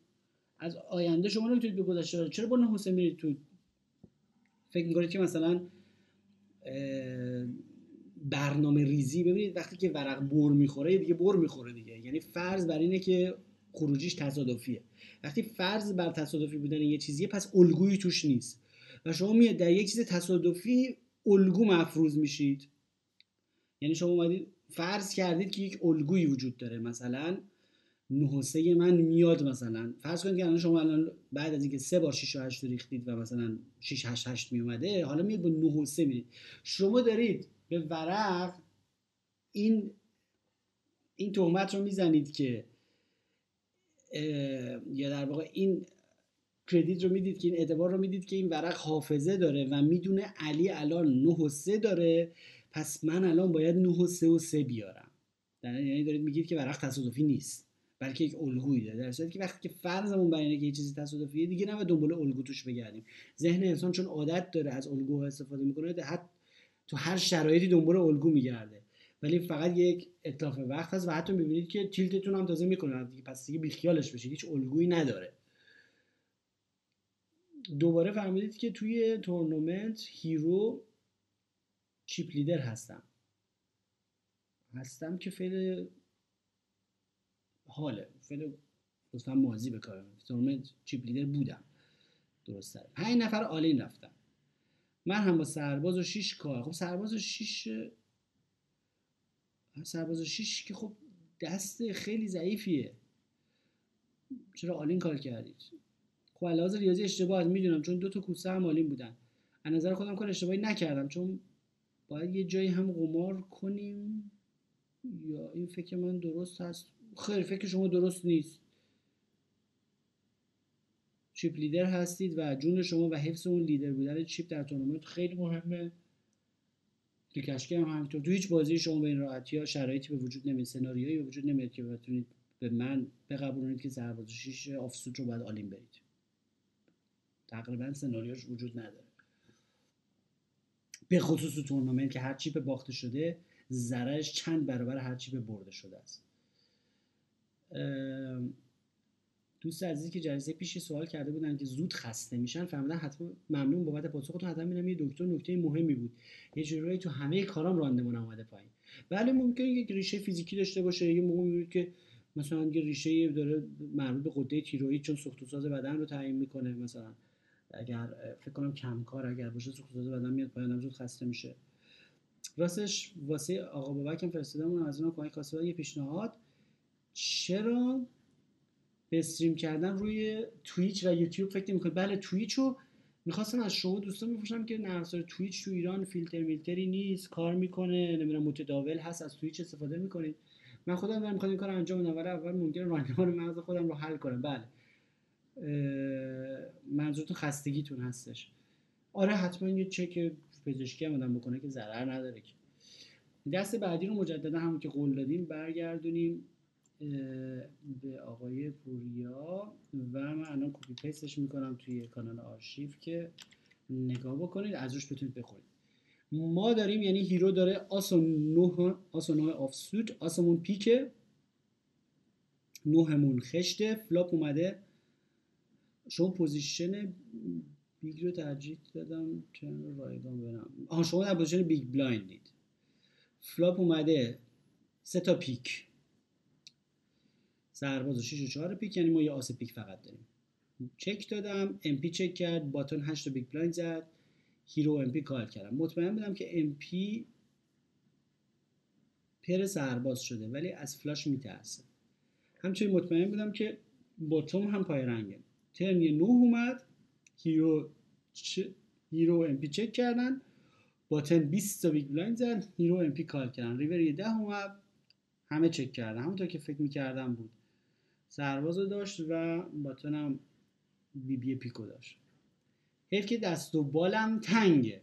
از آینده شما نمی‌تونید به گذشته چرا با 9 سه میرید تو فکر می‌کنید که مثلا برنامه ریزی ببینید وقتی که ورق بر می‌خوره دیگه بر می‌خوره دیگه. یعنی فرض بر اینه که خروجیش تصادفیه. وقتی فرض بر تصادفی بودن یه چیزیه پس الگویی توش نیست. و شما میاد در یک چیز تصادفی الگو مفروض میشید. یعنی شما اومدید فرض کردید که یک الگویی وجود داره. مثلا نهوسه من میاد مثلا. فرض کنید که الان شما الان بعد از اینکه سه بار 6 و 8 ریختید و مثلا 6 8 8 می اومده حالا میاد با نهوسه میرید. شما دارید به ورق این این تهمت رو می‌زنید که یا در واقع این کردیت رو می‌دید که این اعتبار رو می‌دید که این ورق حافظه داره و می‌دونه علی الان 9 و 3 داره پس من الان باید 9 و 3 و 3 بیارم. یعنی دارید میگید که ورق تصادفی نیست بلکه یک الگویی داره. در صورتی که وقتی که فرضمون بر اینه که یه چیزی تصادفیه دیگه نباید دنبال الگو توش بگردیم. ذهن انسان چون عادت داره از الگوها استفاده می‌کنه حتی تو هر شرایطی دنبال الگو میگرده. ولی فقط یک اتلاف وقت هست و حتی می‌بینید که tilt تون هم تازه می‌کنه دیگه پس دیگه بیخیالش بشید هیچ الگویی نداره. دوباره فهمیدید که توی tournament hero chip leader هستم. هستم که فعل حاله. فعل لطفا مازی به کار tournament chip leader بودم. درست پنج نفر all-in رفتم من هم با سرباز و شیش call. خب سرباز و شیش سرباز و شیش که خب دست خیلی ضعیفیه. چرا all-in call کردید؟ خب لحاظ ریاضی اشتباه می‌دونم چون دو تا کوسه هم all-in بودن. از نظر خودم کار اشتباهی نکردم چون باید یه جایی هم قمار کنیم یا این فکر من درست هست؟ خیر فکر شما درست نیست. chip leader هستید و جون شما و حفظ اون لیدر بودن chip در تورنمنت خیلی مهمه. تو cash game هم همینطور. تو هیچ بازی شما به این راحتی ها شرایطی به وجود نمیاد سناریویی به وجود نمیاد که بتونید به من بقبولونید که سرباز شیش offsuit رو باید all-in برید. تقریبا سناریوش وجود نداره. به خصوص تو تورنمنت که هر چیپ باخته شده ضررش چند برابر هر چیپ برده شده است. دوست عزیزی که جلسه پیش سوال کرده بودن که زود خسته میشن فهمیدن حتما ممنون بابت پاسختون حتما میرم یه دکتر نکته مهمی بود. یه جورایی تو همه کارام راندمون اومده پایین. بله ممکنه یک ریشه فیزیکی داشته باشه. یه موقع می‌بینید که مثلا یه ریشه داره مربوط به قده تیروئید چون سوخت ساز بدن رو تعیین می‌کنه. مثلا اگر فکر کنم کمکار اگر باشه سوخت ساز بدن میاد پایین زود خسته میشه. راستش واسه آقا بابک هم فرستادم از اون کمک کاسه یه پیشنهاد. چرا؟ استریم کردن روی تویچ و یوتیوب فکر نمی‌کنید بله تویچ رو می‌خواستم از شما دوستان می‌پرسم که نرم تویچ تو ایران فیلتر میلتری نیست کار می‌کنه نمی‌دونم متداول هست از تویچ استفاده می‌کنید. من خودم دارم می‌خوام این کار انجام بدم. ولی اول ممکنه راهنمای مغز خودم رو حل کنم. بله. منظورتون خستگیتون هستش. آره حتما یه چک پزشکی هم آدم بکنه که ضرر نداره که. دست بعدی رو مجددا همون که قول دادیم برگردونیم. به آقای پوریا و من الان copy paste ش می‌کنم توی کانال آرشیو که نگاه بکنید از روش بتونید بخونید. ما داریم یعنی hero داره آس و نه آس و نه offsuit آسمون پیکه نهمون خشته flop اومده. شما position big رو ترجیح دادم چون رایگان برم. آها شما در position big blind ید. flop اومده سه تا پیک. سرباز و 6 و 4 پیک یعنی ما یه آس پیک فقط داریم. چک دادم MP check کرد button 8 big blind زد. hero MP call کردم مطمئن بودم که MP پر سرباز شده ولی از flush میترسه. همچنین مطمئن بودم که button هم پای رنگه. turn 9 اومد. hero چ... hero MP check کردن. button 20 تا big blind زد. hero MP call کردن. river یه 10 اومد. همه چک کردن. همونطور که فکر می‌کردم بود. سرباز داشت و button م بی بی پیکو داشت. حیف که دست و بالم تنگه.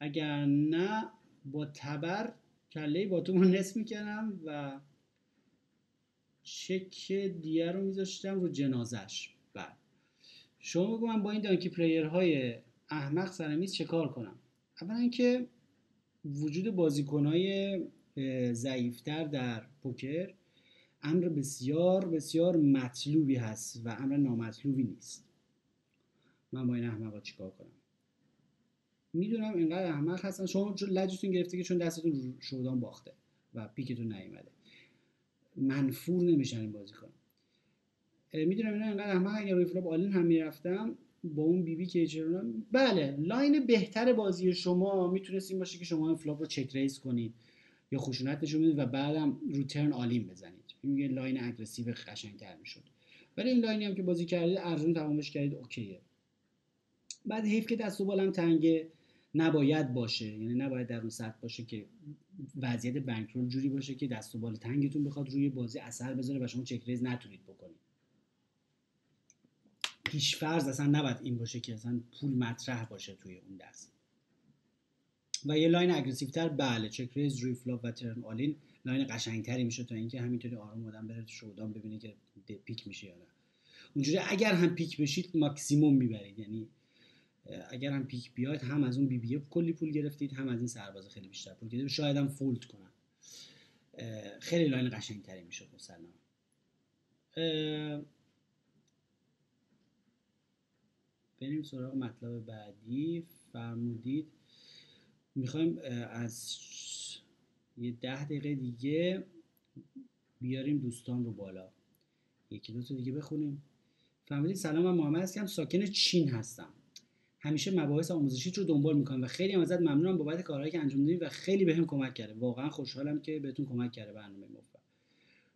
اگر نه با تبر کله باتوم رو نصف می‌کنم و چک دیه رو میذاشتم رو جنازش. بعد. شما بگو من با این دانکی پلیر های احمق سر میز چه کار کنم؟ اولا اینکه وجود بازیکنهای ضعیفتر در پوکر امر بسیار بسیار مطلوبی هست و امر نامطلوبی نیست. من با این احمقا چیکار کنم؟ می‌دونم اینقدر احمق هستن. شما لجتون گرفته که چون دستتون شودان باخته و پیکتون نیومده. منفور نمیشن این بازی کنم می‌دونم اینا اینقدر احمق اگر روی فلاپ آلین هم می‌رفتم با اون بی بی که چرونم بله لاین بهتر بازی شما می‌تونست این باشه که شما این فلاپ رو چک ریس کنید یا خشونت نشون بدید و بعدم رو ترن آلین بزنید. میگه لاین اگریسیو قشنگتر می‌شد. ولی این line ی هم که بازی کردید ارزون تمامش کردید okay ه. بعد حیف که دست و بالم تنگه نباید باشه. یعنی نباید در اون سطح باشه که وضعیت bankroll جوری باشه که دست و بال تنگتون بخواد روی بازی اثر بذاره و شما check raise نتونید بکنید. پیش فرض اصلا نباید این باشه که اصلا پول مطرح باشه توی اون دست. و یه line aggressive تر بله check raise روی flop و turn all-in line قشنگتری میشه تا اینکه همینطوری آروم آدم بره showdown ببینه که پیک میشه یا نه. اونجوری اگر هم پیک بشید ماکسیموم می‌برید. یعنی اگر هم پیک بیاید هم از اون بی بی کلی پول گرفتید هم از این سرباز خیلی بیشتر پول گرفتید. شاید هم fold کنن. خیلی line قشنگتری می‌شد مسلما. بریم سراغ مطلب بعدی. فرمودید می‌خوایم از یه ده دقیقه دیگه بیاریم دوستان رو بالا. یکی دو تا دیگه بخونیم. فهمیدید سلام من محمد هستم. ساکن چین هستم. همیشه مباحث آموزشی رو دنبال می‌کنم و خیلی هم ازت ممنونم بابت کارهایی که انجام دادی و خیلی بهم به کمک کرده. واقعا خوشحالم که بهتون کمک کرده برنامه موفق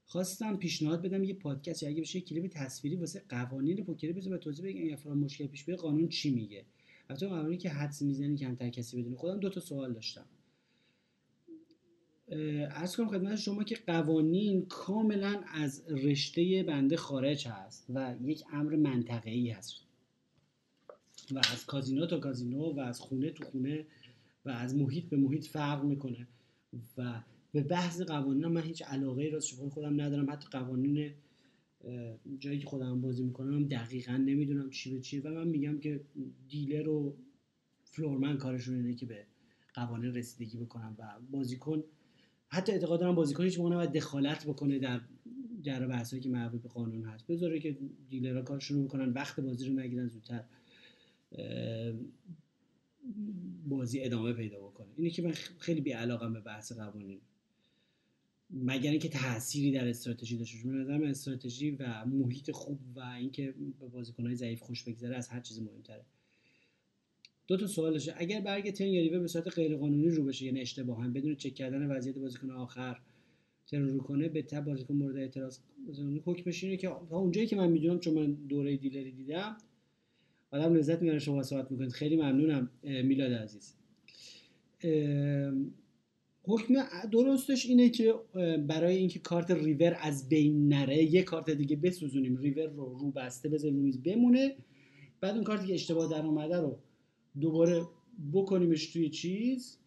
خواستم پیشنهاد بدم یه پادکست یا اگه بشه کلیپ تصویری واسه قوانین پوکر بذار و توضیح بگم اگه مشکل پیش بیاد قانون چی میگه. البته قوانینی که حدس می‌زنی کمتر کسی بدونه. خودم دو تا سوال داشتم. ارز کنم خدمت شما که قوانین کاملا از رشته بنده خارج هست و یک امر منطقه‌ای هست. و از کازینو تا کازینو و از خونه تو خونه و از محیط به محیط فرق می‌کنه. و به بحث قوانین من هیچ علاقه راست خودم ندارم. حتی قوانین جایی که خودم بازی می‌کنم دقیقا نمی‌دونم چی به چیه و من میگم که دیلر و فلورمن کارشون اینه که به قوانین رسیدگی بکنم و بازیکن حتی اعتقاد دارم بازیکن هیچ موقع دخالت بکنه در جر بحثایی که مربوط به قانون هست. بذاره که دیلرها کارشون رو بکنن وقت بازی رو نگیرن زودتر بازی ادامه پیدا بکنه. اینه که من خیلی بی علاقم به بحث قوانین. مگر اینکه تأثیری در استراتژی داشته باشه. نظرم استراتژی و محیط خوب و اینکه به بازیکنهای ضعیف خوش بگذره از هر چیز مهمتره. دو تا سوال داشته. اگر برگ تن یا ریوه به صورت غیر قانونی رو بشه یعنی اشتباها بدون چک کردن وضعیت بازیکن آخر تن رو کنه به تب بازیکن مورد اعتراض حکمش اینه که اونجایی که من می‌دونم چون من دوره دیلری دیدم آدم لذت می‌بره شما صحبت می‌کنید. خیلی ممنونم میلاد عزیز. حکم درستش اینه که برای اینکه کارت ریور از بین نره یه کارت دیگه بسوزونیم. ریور رو رو بسته بذاریم میز بمونه. بعد اون کارتی که اشتباه در اومده رو دوباره بکنیمش توی چیز.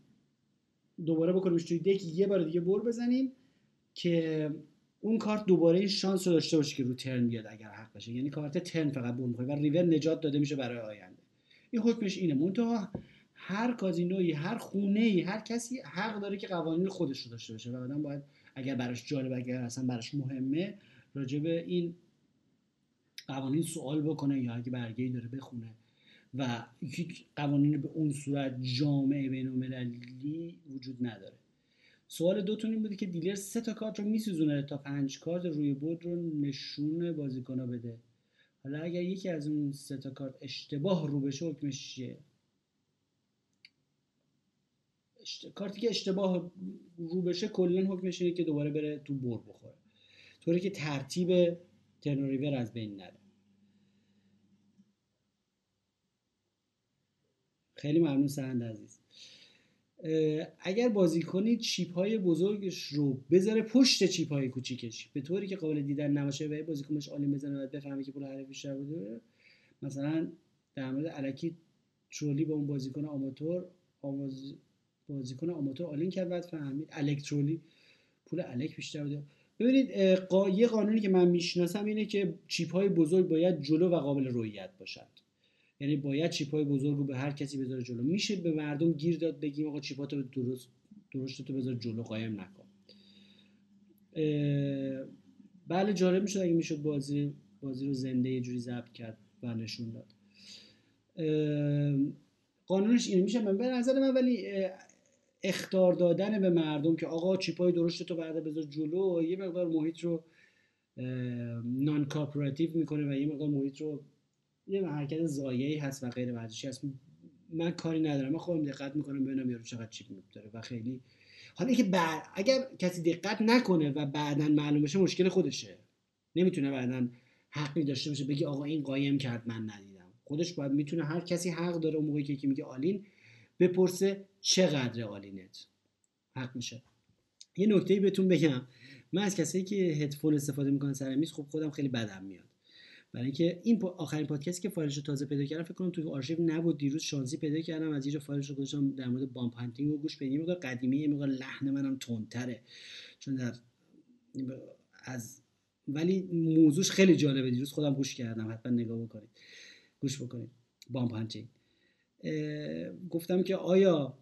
دوباره بکنیمش توی دک. یه بار دیگه بر بزنیم که اون کارت دوباره این شانس رو داشته باشه که رو ترن بیاد اگر حق باشه. یعنی کارت ترن فقط بر می‌خوره و ریور نجات داده میشه برای آینده. این حکمش اینه. منتها هر کازینوی هر خونه ای هر کسی حق داره که قوانین خودش رو داشته باشه. و آدم باید اگر براش جالب اگر اصلا براش مهمه راجع به این قوانین سوال بکنه یا اگه برگه داره بخونه. و یک قوانین به اون صورت جامعه بین المللی وجود نداره. سوال دوتون این بوده که دیلر سه تا کارت رو میسوزونه تا پنج کارت روی بود رو نشون بازیکن بده. حالا اگر یکی از اون سه تا کارت اشتباه رو بشه حکمش چیه؟ کارتی که اشتباه رو بشه کلا حکمش اینه که دوباره بره تو بر بخوره. طوری که ترتیب ترنوریور از بین نره. خیلی ممنون سهند عزیز. اگر بازی کنید چیپ های بزرگش رو بذاره پشت چیپ های کوچیکش. به طوری که قابل دیدن نباشه و بازیکن بهش عالی بزنه و بفهمه که پول حریف بیشتر بوده. مثلا در مورد الک تورلی با اون بازیکن آماتور آماز بازیکن آماتور all-in کرد بعد فهمید الک تورلی پول الک بیشتر بوده. ببینید یه قانونی که من می‌شناسم اینه که chip های بزرگ باید جلو و قابل رویت باشند. یعنی باید chip های بزرگ رو به هر کسی بذاره جلو. میشه به مردم گیر داد بگیم آقا chip اتو درست درست تو بذار جلو قایم نکن. بله جالب می‌شد اگه می‌شد بازی بازی رو زنده یه جوری ضبط کرد و نشون داد. قانونش اینه. میشه من به نظر من ولی اختار دادن به مردم که آقا چیپای درشت تو بعد بذار جلو یه مقدار محیط رو نان کارپوراتیو می‌کنه و یه مقدار محیط رو یه حرکت زایعی هست و غیر ورزشی هست. من کاری ندارم. من خودم دقت می‌کنم ببینم یارو چقدر چیپ داره و خیلی. حالا اینکه بعد اگر کسی دقت نکنه و بعدا معلوم بشه مشکل خودشه. نمی‌تونه بعدا حقی داشته باشه بگی آقا این قایم کرد من ندیدم. خودش باید می‌تونه هر کسی حق داره اون موقعی که میگه all-in بپرسه چقدر all-in ت حق میشه. یه نکته بهتون بگم. من از کسایی که هدفون استفاده می‌کنن سر میز خب خودم خیلی بدم میاد. برای اینکه این آخرین پادکستی که فایلش رو تازه پیدا کردم فکر کنم تو آرشیو نبود. دیروز شانسی پیدا کردم. از اینجا فایلش رو گذاشتم در مورد bum hunting و گوش بدیم مقدار قدیمی یه مقدار لحن منم تندتره. چون در از ولی موضوعش خیلی جالبه. دیروز خودم گوش کردم. حتما نگاه بکنید. گوش بکنید. بامپ هانتینگ. گفتم که آیا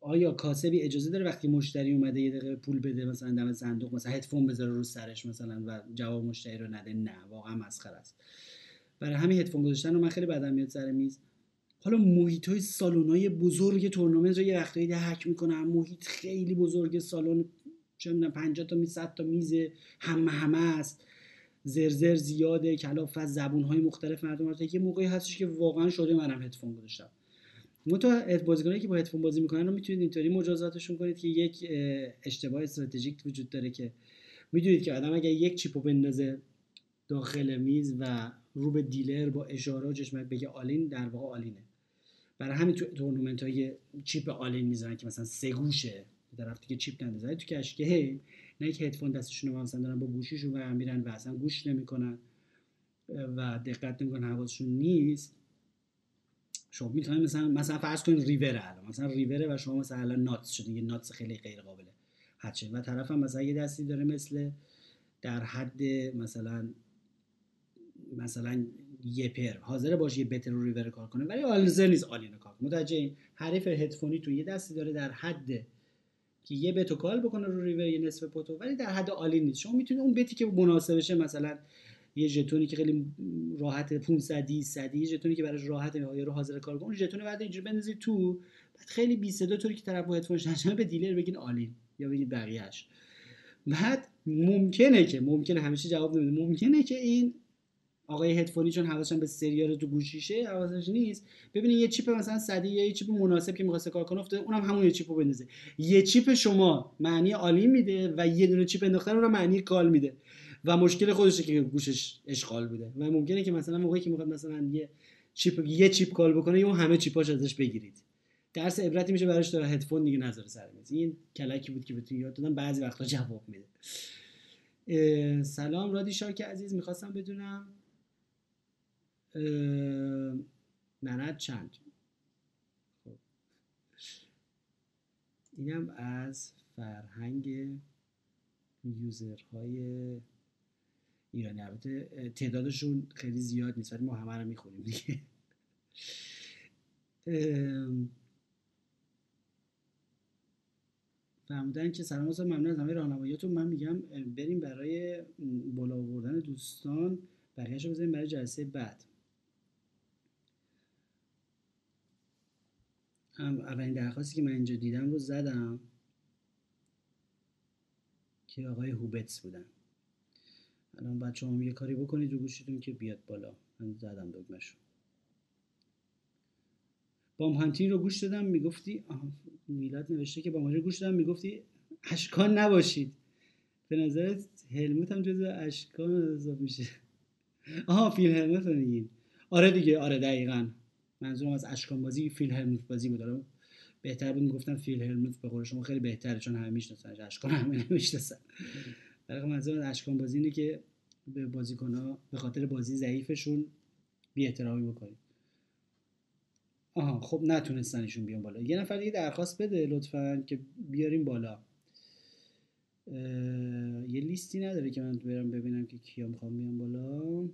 آیا کاسبی اجازه داره وقتی مشتری اومده یه دقیقه پول بده مثلا دم صندوق مثلا هدفون بذاره رو سرش مثلا و جواب مشتری رو نده؟ نه واقعا مسخره است. برای همین هدفون گذاشتن رو من خیلی بدم میاد سر میز. حالا محیط های سالن های بزرگ تورنمنت رو یه وقتایی هک می‌کنن محیط خیلی بزرگ سالن چه می‌دونم 50 تا میز 100 تا میز همه همه است. زرزر زیاده کلاف از زبون های مختلف مردم یه موقعی هستش که واقعا شده منم هدفون گذاشتم. تو بازیکنایی که با هدفون بازی می‌کنن رو می‌تونید اینطوری مجازاتشون کنید که یک اشتباه استراتژیک وجود داره که می‌دونید که آدم اگر یک chip و بندازه داخل میز و رو به dealer با اشاره و بگه all-in در واقع all-in ه. برای همین تو تورنمنت های چیپ آلین می‌زنن که مثلا سه گوشه در که چیپ ندازه تو کشکه نه که هدفون دستشون رو مثلا دارن با گوشیشون و میرن و اصلا گوش نمی‌کنن و دقت نمی‌کنن حواسشون نیست. شما می‌تونید مثلا مثلا فرض کنید ریور الان. مثلا ریوره و شما مثلا الان ناتس شده یه ناتس خیلی غیر قابله حد و طرف هم مثلا یه دستی داره مثل در حد مثلا مثلا یه پر. حاضر باشه یه بتر رو ریور کار کنه. ولی آلزر نیست آلین کار متوجه این حریف هدفونی تو یه دستی داره در حد که یه بتو کال بکنه رو ریور یه نصف پوتو ولی در حد عالی نیست. شما می‌تونید اون بتی که مناسبشه مثلا یه ژتونی که خیلی راحت 500 100 یه ژتونی که براش راحت رو حاضر کار کنه ژتون بعد اینجوری بندازید تو بعد خیلی بی صدا طوری که طرف هدفونش نشه به دیلر بگین عالی یا بگید بقیه‌اش. بعد ممکنه که ممکنه همیشه جواب نمیده ممکنه که این آقای هدفونی چون حواسش به سریال تو گوشیشه حواسش نیست. ببینید یه chip مثلا صدی یا یه chip مناسب که می‌خواسته call کنه افتاده اونم همون یه chip و بندازه. یه chip شما معنی all-in میده و یه دونه chip انداختن رو معنی call میده. و مشکل خودشه که گوشش اشغال بوده. و ممکنه که مثلا موقعی که می‌خواد مثلا یه chip یه chip call بکنه اون همه chip اش ازش بگیرید. درس عبرتی میشه براش داره. هدفون دیگه نظر سر میز این کلکی بود که بهتون یاد دادم بعضی وقتا جواب میده. سلام رادی شاک عزیز. می‌خواستم بدونم نند چند؟ خب. اینم از فرهنگ یوزرهای ایرانی. البته تعدادشون خیلی زیاد نیست ولی ما همه رو می‌خونیم دیگه. فرمودن که سلام واسه ممنون از همه راهنماییاتون. من میگم بریم برای بالا آوردن دوستان. بقیه‌شو بزنیم برای جلسه بعد. هم اولین درخواستی که من اینجا دیدم رو زدم که آقای هوبتس بودن. الان بچه هم یه کاری بکنید رو گوشیتون که بیاد بالا. من زدم دگمشو بام هانتی رو گوش دادم می‌گفتی میلاد نوشته که بام رو گوش دادم می‌گفتی اشکان نباشید. به نظرت هلموت هم جزو اشکان حساب میشه. آها فیل هلموت میگین. آره دیگه آره دقیقا. منظورم از اشکان بازی فیل هلموت بازی بود. بهتر بود می‌گفتم فیل هلموت به قول شما خیلی بهتره چون همه می‌شناسن. اشکان همه نمی‌شناسن. برای منظور از اشکان بازی اینه که به بازیکن ها به خاطر بازی ضعیفشون بی احترامی بکنید آها خب نتونستن ایشون بیان بالا. یه نفر دیگه درخواست بده لطفا که بیاریم بالا. یه لیستی نداره که من برم ببینم که کیا می‌خوام بیام بالا.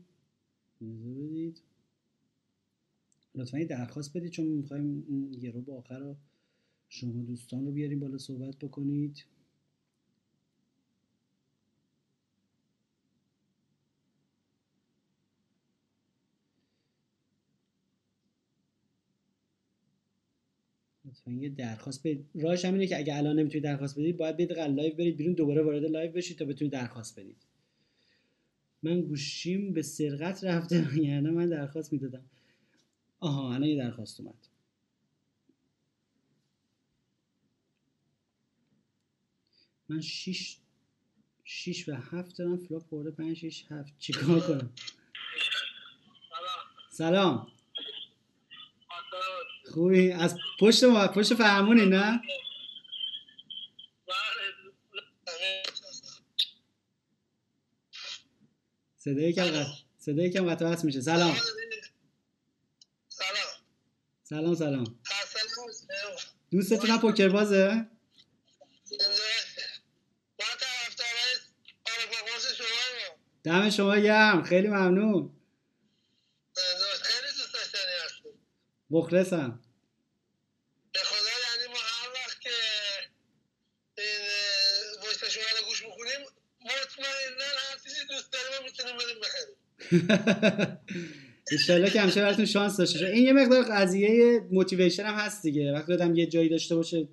بدید. لطفا درخواست بدید چون می‌خوایم یه رو آخر رو شما دوستان رو بیاریم بالا صحبت بکنید. لطفا یه درخواست بدید. راهش همینه که اگه الان نمی‌تونید درخواست بدید باید برید live برید بیرون دوباره وارد live بشید تا بتونید درخواست بدید. من گوشیم به سرقت رفته یعنی من درخواست می‌دادم. آها الان یه درخواست اومد. من 6 6 و 7 دارم flop خورده 5 6 7 چیکار کنم؟ سلام. خوبی؟ از پشت ما پشت فرمونی نه؟ صدای کم قطع صدای کم قطع میشه. سلام. سلام سلام. دوستتون پوکر بازه دم شما گرم خیلی ممنون. دوست مخلصم. به خدا یعنی ما هر وقت که این شما رو گوش می‌کنیم مطمئنا هر چیزی دوست داریم می‌تونیم بریم بخریم. ایشالله که همیشه براتون شانس داشته باشه. این یه مقدار قضیه موتیویشن هم هست دیگه. وقتی آدم یه جایی داشته باشه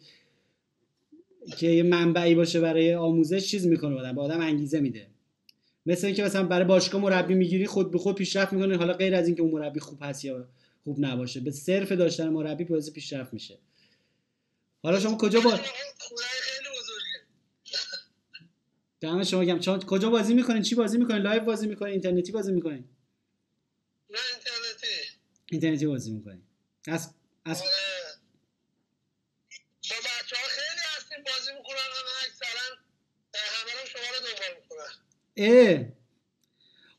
که یه منبعی باشه برای آموزش چیز می‌کنه آدم به آدم انگیزه میده. مثل اینکه مثلا برای باشگاه مربی می‌گیری خود به خود پیشرفت می‌کنه حالا غیر از اینکه اون مربی خوب هست یا خوب نباشه به صرف داشتن مربی باعث پیشرفت میشه. حالا شما کجا با دم شما گم چون کجا بازی می‌کنین؟ چی بازی می‌کنین؟ live بازی می‌کنین؟ اینترنتی بازی می‌کنین؟ اینترنتی بازی می‌کنین از از آره. با بچه ها خیلی هستیم بازی می‌کنن همه اکثرا همه شما رو دنبال می‌کنن. اه.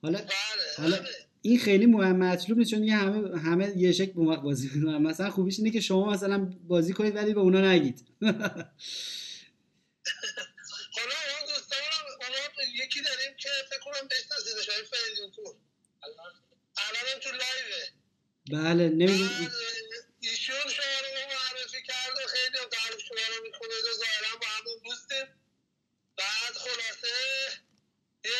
حالا بله حالا همه. این خیلی مهم مطلوب نیست چون همه همه یه شکل به وقت بازی می‌کنن. مثلا خوبیش اینه که شما مثلا بازی کنید ولی به اونا نگید. حالا اون دوستان اونا یکی داریم که فکر کنم بشناسیدش های فریدون تو. الان تو لایوه. بله نمی‌دونم بعد ایشون شما رو معرفی کرد و خیلی تعریف شما رو می‌کنه. و ظاهرا با همون دوستیم بعد خلاصه یه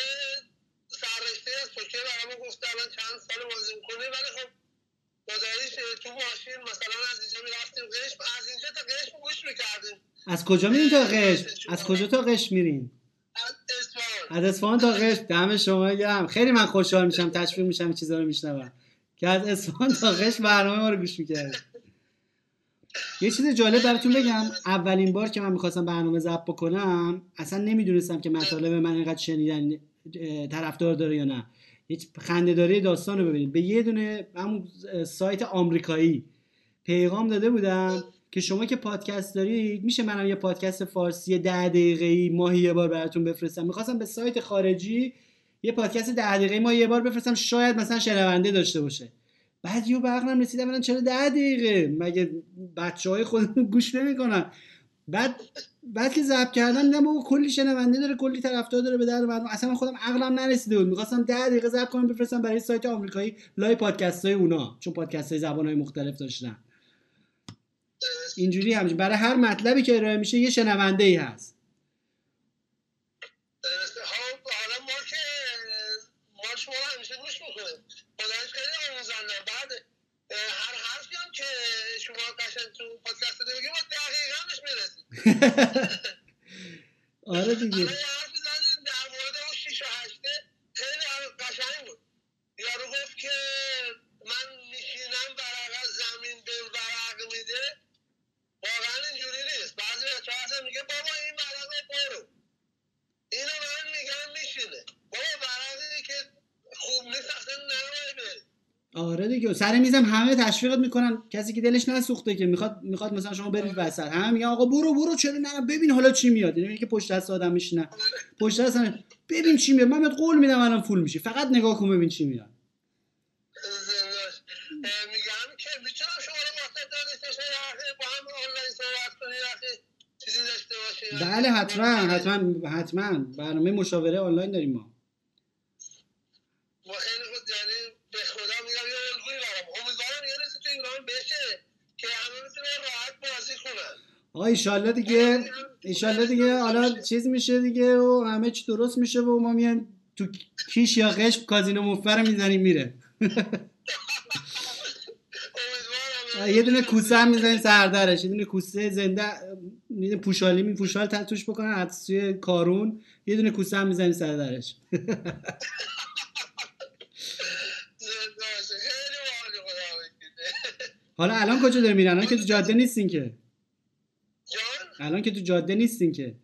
سررشته از پوکر برامون گفته الان چند سال بازی می‌کنه ولی خب خداییش تو ماشین مثلا از اینجا می‌رفتیم قشم. از اینجا تا قشم گوش می‌کردیم. از کجا میرین تا قشم؟ از کجا تا قشم میرین؟ از اصفهان. از اصفهان تا قشم. دم شما گرم. خیلی من خوشحال میشم تشویق میشم چیزا رو میشنوم. که از اصفهان تا قشم برنامه ما رو گوش می‌کردید یه چیز جالب براتون بگم. اولین بار که من می‌خواستم برنامه ضبط بکنم اصلا نمی‌دونستم که مطالب من اینقدر شنیدن طرفدار داره یا نه. هیچ خندهداری داستان رو ببینید. به یه دونه همون سایت آمریکایی پیغام داده بودم که شما که پادکست دارید میشه منم یه پادکست فارسی ده دقیقه ای ماهی یه بار براتون بفرستم. می‌خواستم به سایت خارجی یه پادکست ده دقیقه ماهی یه بار بفرستم شاید مثلا شنونده داشته باشه. بعد یه برقم رسیدم ببینم چرا ده دقیقه؟ مگه بچه های گوش نمی‌کنن؟ بعد بعد که ضبط کردم دیدم بابا کلی شنونده داره کلی طرفدار داره به درد مردم اصلا خودم عقلم نرسیده بود. می‌خواستم ده دقیقه ضبط کنم بفرستم برای سایت آمریکایی لای پادکست های اونا چون پادکست های زبان های مختلف داشتن. اینجوری همش برای هر مطلبی که ارائه میشه یه شنونده ای هست خب حالا ما که ما شما رو همیشه گوش می‌کنیم خدایش خیلی آموزنده بعد هر حرفی هم که شما قشنگ تو پادکست رو بگیم ما دقیقا بهش می‌رسیم آره دیگه. در مورد اون هشته. خیلی گفت که من زمین واقعا اینجوری نیست. بعضی بچه میگه بابا این ورق رو برو اینو من میگم میشینه بابا ورقی که خوب نیست اصلا نمایی بری آره دیگه. سر میزم همه تشویقت می‌کنن. کسی که دلش نسوخته که می‌خواد می‌خواد مثلا شما برید وسط همه میگن آقا برو برو چرا نه؟ ببین حالا چی میاد. یعنی که پشت دست آدم میشینن پشت دست هم- ببین چی میاد. من بهت قول میدم الان فول میشی فقط نگاه کن ببین چی میاد. میگم که می‌تونم شما رو واسه با هم آنلاین صحبت چیزی داشته بله حتما حتما حتما. برنامه مشاوره آنلاین داریم ما خیلی خود یعنی به خدا میگم یه الگویی برام امیدوارم یه روزی تو ایران بشه که همه بتونن راحت بازی کنن آقا ایشالله دیگه. ایشالله دیگه حالا چیز میشه دیگه و همه چی درست میشه و ما میان تو کیش یا قشم کازینو مفر می‌زنیم میره. یه دونه کوسه هم می‌زنیم سردرش یه دونه کوسه زنده دونه پوشالی می پوشال توش بکنن حتی توی کارون یه دونه کوسه هم می‌زنیم سردرش. حالا الان کجا داری میرن؟ که تو جاده نیستین که. الان که تو جاده نیستین که.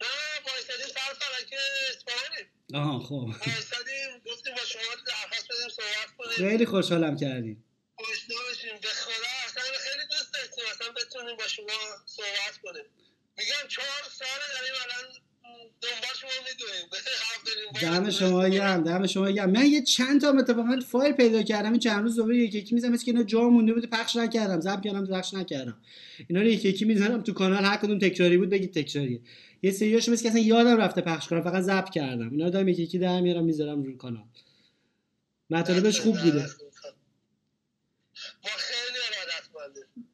نه بایستدیم سر فلکه اصفهانی آها خب. بایستدیم گفتیم با شما درخواست بدیم صحبت کنیم خیلی خوشحالم کردین آشنا بشیم به خدا اصلا خیلی دوست داشتیم اصلا بتونیم با شما صحبت کنیم میگم چهار ساله داریم الان دنبال شما می‌دونیم دم شما گرم دم شما گرم. من یه چند تا اتفاقا فایل پیدا کردم. این چند روز دوباره یکی یکی می‌زنم. که اینا جا مونده بوده پخش نکردم. ضبط کردم پخش نکردم. اینا رو یکی یکی می‌ذارم تو کانال. هر کدوم تکراری بود بگید تکراریه. یه سریاش مثل که اصلا یادم رفته پخش کنم. فقط ضبط کردم. اینا رو دارم یکی یکی در میارم می‌ذارم روی کانال. مطالبش خوب بوده.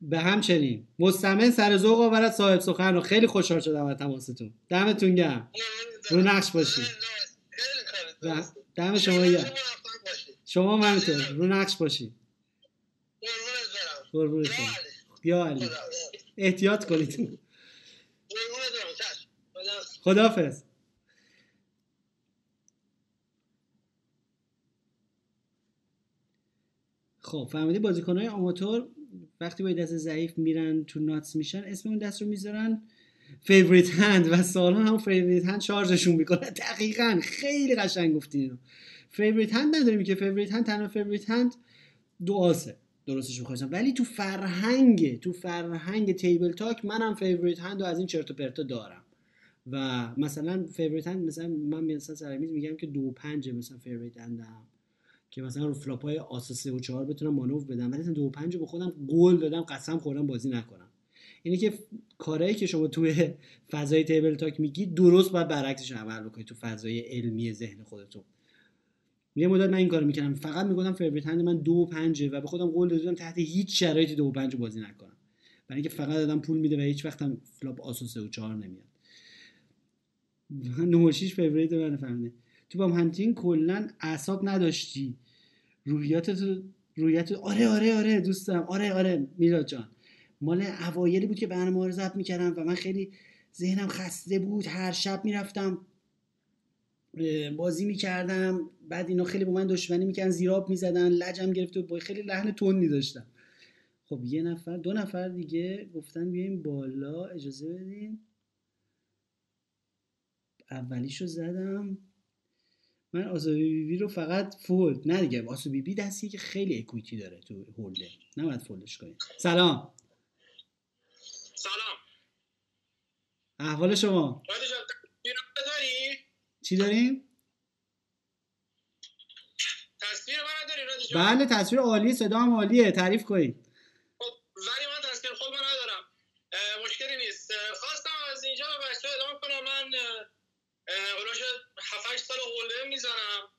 به همچنین. مستمن سر ذوق آورد صاحب سخن رو. خیلی خوشحال شدم از تماستون. دمتون گرم. رو نقش باشید. و. دم شما باشید. شما هم همینطور رو نقش باشید قربونت برم. قربونتون یا علی. احتیاط کنید قربونت برم. چشم. خدا. خدافظ خب فهمیدی بازیکنهای آماتور وقتی با یه دست ضعیف میرن تو nuts میشن اسم اون دست رو می‌ذارن favorite hand و سالان هم favorite hand شارژشون می‌کنه. دقیقا خیلی قشنگ گفتین اینو. favorite hand نداریم که favorite hand تنها favorite hand دو آسه. درستش می‌خواستم. ولی تو فرهنگ تو فرهنگ table talk منم favorite hand رو از این چرت و پرتا دارم. و مثلا favorite hand مثلا من مثلا سرمیز میگم که دو و پنجه مثلا favorite hand م که مثلا رو flop های آس 3 و 4 بتونم مانور بدم. ولی دو و پنج به خودم قول دادم قسم خوردم بازی نکنم. اینه که کارهایی که شما توی فضای table talk میگی درست باید برعکسش عمل بکنید تو فضای علمی ذهن خودتون. یه مدت من این کارو می‌کردم. فقط می‌گفتم favorite hand من دو و پنجه و به خودم قول دادم تحت هیچ شرایطی دو و پنج بازی نکنم. برای اینکه فقط دادم پول میده و هیچ وقتم flop آس 3 و 4 نمیاد. من 9 و 6 favorite من فهمیده. تو bum hunting کلا اعصاب نداشتی. روحیات روحیت آره آره آره دوستم آره آره میلاد جان. مال اوایلی بود که برنامه رو ضبط می‌کردم و من خیلی ذهنم خسته بود. هر شب می‌رفتم بازی می‌کردم. بعد اینا خیلی با من دشمنی می‌کردن زیراب می‌زدن لجم گرفته بود با خیلی لحن تندی داشتم خب یه نفر دو نفر دیگه گفتن بیایم بالا اجازه بدین. اولیشو زدم. من آسوبی بی بی رو فقط فولد نه دیگه آسوبی بی دستیه که خیلی اکویتی داره تو هولده نباید فولدش کنید سلام. سلام. احوال شما. داری؟ چی داریم؟ تصویر من داری رادی؟ بله تصویر عالیه صدا هم عالیه تعریف کنید. خب ولی من تصویر خود من ندارم. مشکلی نیست. خواستم از اینجا به بچه ادامه کنم. من اولوش 7 8 سال هولدر می‌زنم.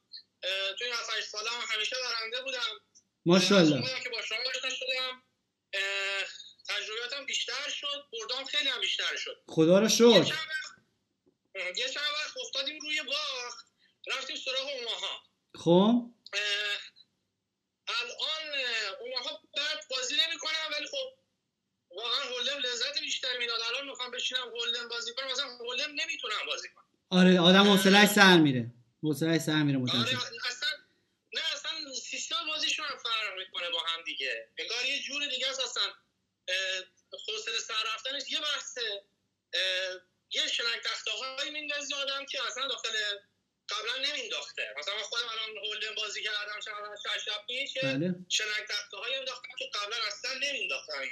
توی این 7 8 سالم همیشه برنده بودم. ماشاءالله. که با شما آشنا شدم. تجربیاتم بیشتر شد بردام خیلی هم بیشتر شد. خدا رو اه، یه چند وقت افتادیم روی باخت رفتیم سراغ اوماها. خب؟ الان اه، اوماها بعد بازی نمی‌کنم ولی خب واقعا هولدم لذت بیشتر می‌داد. الان می‌خوام بشینم هولدم بازی کنم. مثلا هولدم نمی‌تونم بازی کنم. آره آدم حوصله‌اش سر میره. حوصله‌اش سر میره آره متاسفم اصلا نه اصلا سیستم بازیشون هم فرق می‌کنه با هم دیگه. انگار یه جور دیگه است اصلا حوصله سر رفتنش یه بحثه یه شلنگ تخته هایی میندازی آدم که اصلا داخل قبلا نمینداخته. مثلا من خودم الان هولدن بازی کردم چند شب شب پیش بله. شلنگ تخته هایی انداختم که قبلا اصلا نمینداختم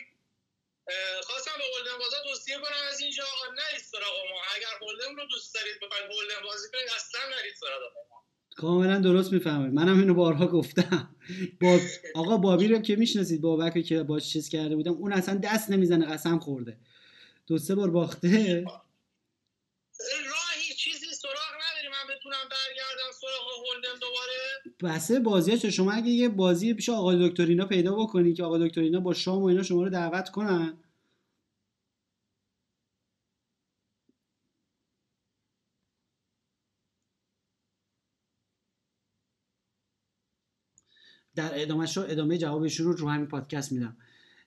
خواستم به هولدن بازا توصیه کنم از اینجا نرید سراغ ما. اگر هولدن رو دوست دارید بخواید هولدن بازی کنید اصلا نرید سراغ ما. کاملا درست می‌فهمه منم اینو بارها گفتم. با آقا بابی رو که می‌شناسید بابک رو که باش چیز کرده بودم اون اصلا دست نمی‌زنه قسم خورده. دو سه بار باخته. راهی چیزی سراغ نداری. من بتونم برگردم سراغ هولدن دوباره. بسه بازیاش شما اگه یه بازی پیش آقای دکترینا پیدا بکنی که آقای دکترینا با شام و اینا شما رو دعوت کنن. در ادامه شو ادامه جوابش رو رو همین پادکست میدم.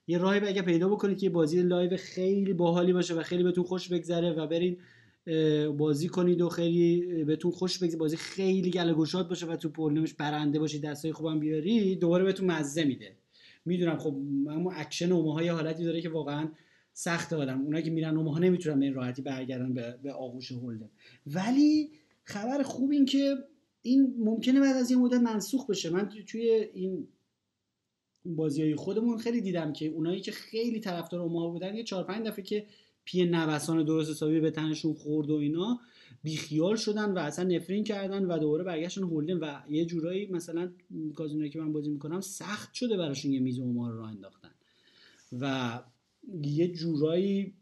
یه راهی اگه پیدا بکنید که بازی live خیلی باحالی باشه و خیلی بهتون خوش بگذره و برین بازی کنید و خیلی بهتون خوش بگذره بازی خیلی گله باشه و تو پرنمش برنده باشید دستای خوبم بیاری دوباره بهتون مزه میده. می‌دونم خب اما action Omaha یه حالتی داره که واقعا سخت آدم. اونایی که میرن اوماها نمی‌تونن به این راحتی برگردن به, به آغوش Hold'em ولی خبر خوب این که این ممکنه بعد از یه مدت منسوخ بشه. من توی این بازی های خودمون خیلی دیدم که اونایی که خیلی طرفدار اوماها بودن یه چهار پنج دفعه که پی نوسان درست حسابی به تنشون خورد و اینا بیخیال شدن و اصلا نفرین کردن و دوباره برگشتن هولدن و یه جورایی مثلا کازینوی که من بازی می‌کنم سخت شده براشون یه میز اومار رو انداختن. و یه جورایی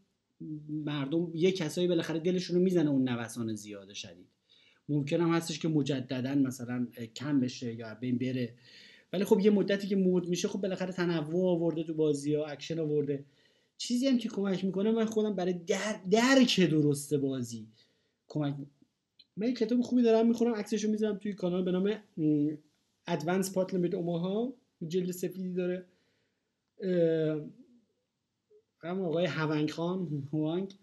مردم یه کسایی بالاخره دلشون رو می‌زنه اون نوسان زیاده شدید. ممکن هم هستش که مجددا مثلا کم بشه یا بین بره. ولی خب یه مدتی که مد میشه خب بالاخره تنوع آورده تو بازی ها اکشن آورده. چیزی هم که کمک می‌کنه من خودم برای در درک درست بازی کمک من کتاب خوبی دارم می‌خونم عکسشو می‌ذارم توی کانال به نام Advanced Pot-Limit Omaha جلد سفیدی داره. هم آقای هونگ خان هوانگ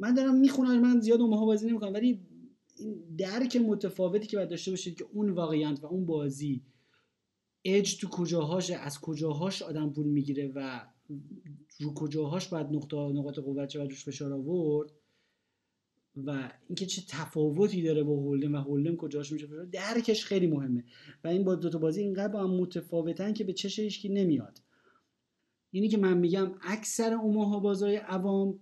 من دارم می‌خونم من زیاد اوماها بازی نمی‌کنم ولی این درک متفاوتی که باید داشته باشید که اون واقعیت و اون بازی اج تو کجاهاش از کجاهاش آدم پول می‌گیره و رو کجاهاش باید نقطه نقاط قوت چه روش فشار آورد و اینکه چه تفاوتی داره با هولدن و هولدن کجاش میشه فشار درکش خیلی مهمه و این با دو تا بازی اینقدر با هم متفاوتن که به چش هیچکی نمیاد. اینی که من میگم اکثر اوماها بازار عوام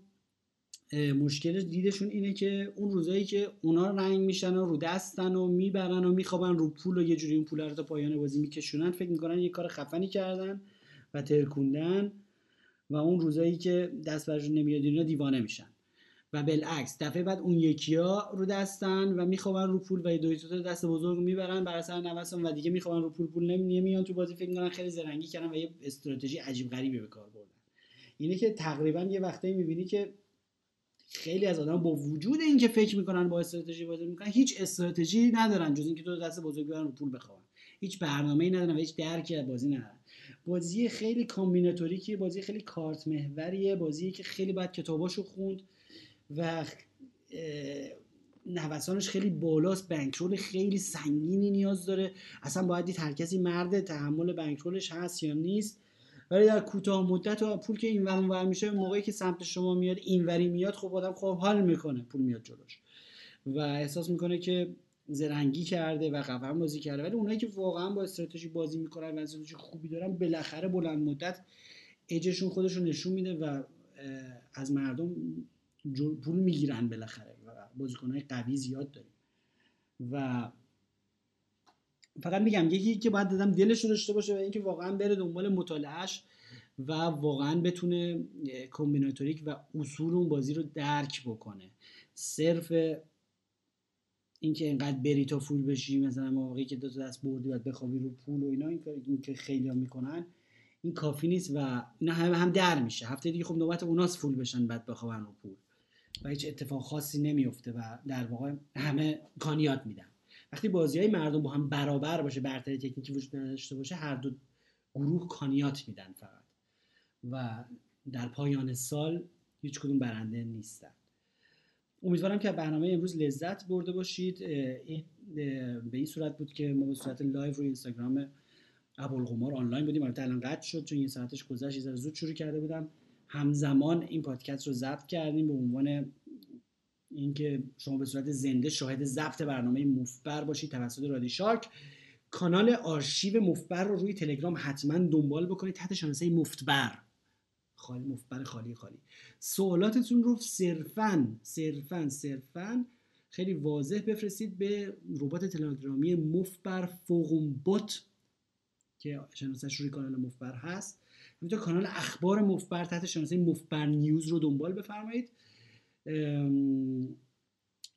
مشکل دیدشون اینه که اون روزایی که اونا رنگ میشن و رو دستن و می‌برن و میخوابن رو پول و یه جوری اون پول رو تا پایان بازی میکشونن فکر می‌کنن یه کار خفنی کردن و ترکوندن و اون روزایی که دست برشون نمیاد اینا دیوانه میشن. و بالعکس دفعه بعد اون یکیا رو دستن و میخوابن رو پول و یه دوی تا دست بزرگ می‌برن بر اثر نوسان و دیگه میخوابن رو پول پول نمیان تو بازی فکر می‌کنن خیلی زرنگی کردن و یه استراتژی عجیب غریبی به کار بردن. اینه که تقریبا یه وقتایی می‌بینی که خیلی از آدم با وجود اینکه فکر می‌کنن با استراتژی بازی می‌کنن هیچ استراتژی ندارن جز اینکه تو دست بزرگ رو پول بخوان هیچ برنامه‌ای ندارن و هیچ درکی از بازی ندارن. بازی خیلی کامبیناتوریکیه بازی خیلی کارت محوریه بازی که خیلی باید کتاباشو خوند و نوسانش خیلی بالاست بنکرول خیلی سنگینی نیاز داره. اصلا باید دید هر کسی مرد تحمل بنکرولش هست یا نیست. ولی در کوتاه مدت و پول که این ور میشه موقعی که سمت شما میاد اینوری میاد خب آدم خوب حال می‌کنه پول میاد جلوش. و احساس می‌کنه که زرنگی کرده و قفم بازی کرده. ولی اونایی که واقعا با استراتژی بازی می‌کنن و استراتژی خوبی دارن بالاخره بلند مدت اجشون خودشون نشون میده و از مردم پول می‌گیرن بالاخره و بازیکنهای قوی زیاد داریم. و فقط میگم یکی که باید دادم دلش رو داشته باشه و اینکه واقعا بره دنبال مطالعهش و واقعا بتونه کمبیناتوریک و اصول اون بازی رو درک بکنه. صرف اینکه اینقدر بری تا فول بشی مثلا موقعی که دو تا دست بردی باید بخوابی رو پول و اینا این که خیلی هم می‌کنن این کافی نیست و اینا همه هم در میشه. هفته دیگه خب نوبت اوناس فول بشن بعد بخوابن رو پول. و هیچ اتفاق خاصی نمیفته و در واقع همه کانیات میدن. وقتی بازی های مردم با هم برابر باشه برتری تکنیکی وجود نداشته باشه هر دو گروه کانیات میدن فقط. و در پایان سال هیچ کدوم برنده نیستن. امیدوارم که برنامه امروز لذت برده باشید. به این صورت بود که ما به صورت live روی اینستاگرام ابوالقمار آنلاین بودیم. البته الان قطع شد چون یه ساعتش گذشت یه زود شروع کرده بودم. همزمان این پادکست رو ضبط کردیم به عنوان اینکه شما به صورت زنده شاهد ضبط برنامه مفبر باشید توسط رادی شارک کانال آرشیو مفبر رو روی تلگرام حتما دنبال بکنید تحت شانسه مفتبر. خالی مفبر خالی خالی. سوالاتتون رو صرفا صرفا صرفا خیلی واضح بفرستید به ربات تلگرامی مفبر فوقم بوت که شناسش روی کانال مفبر هست. همینطور کانال اخبار مفبر تحت شناسه مفبر نیوز رو دنبال بفرمایید.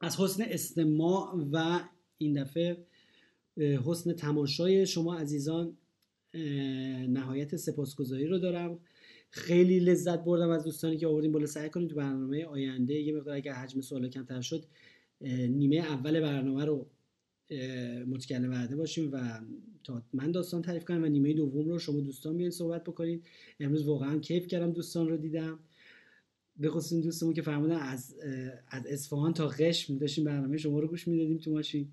از حسن استماع و این دفعه حسن تماشای شما عزیزان نهایت سپاسگزاری رو دارم. خیلی لذت بردم از دوستانی که آوردیم بالا. سعی کنید تو برنامه آینده یه مقدار اگر حجم سوال کمتر شد نیمه اول برنامه رو متکلم وعده باشیم و تا من داستان تعریف کنم و نیمه دوم رو شما دوستان بیاین صحبت بکنید امروز واقعا کیف کردم دوستان رو دیدم. به خصوص دوستمون که فرمودن از از اصفهان تا قشم داشتیم برنامه شما رو گوش می‌دادیم تو ماشین.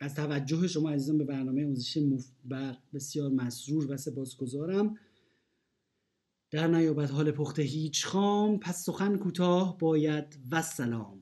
از توجه شما عزیزان به برنامه آموزشی مفبر بسیار مسرور و سپاسگزارم. در نیابت حال پخته هیچ خام پس سخن کوتاه باید و سلام.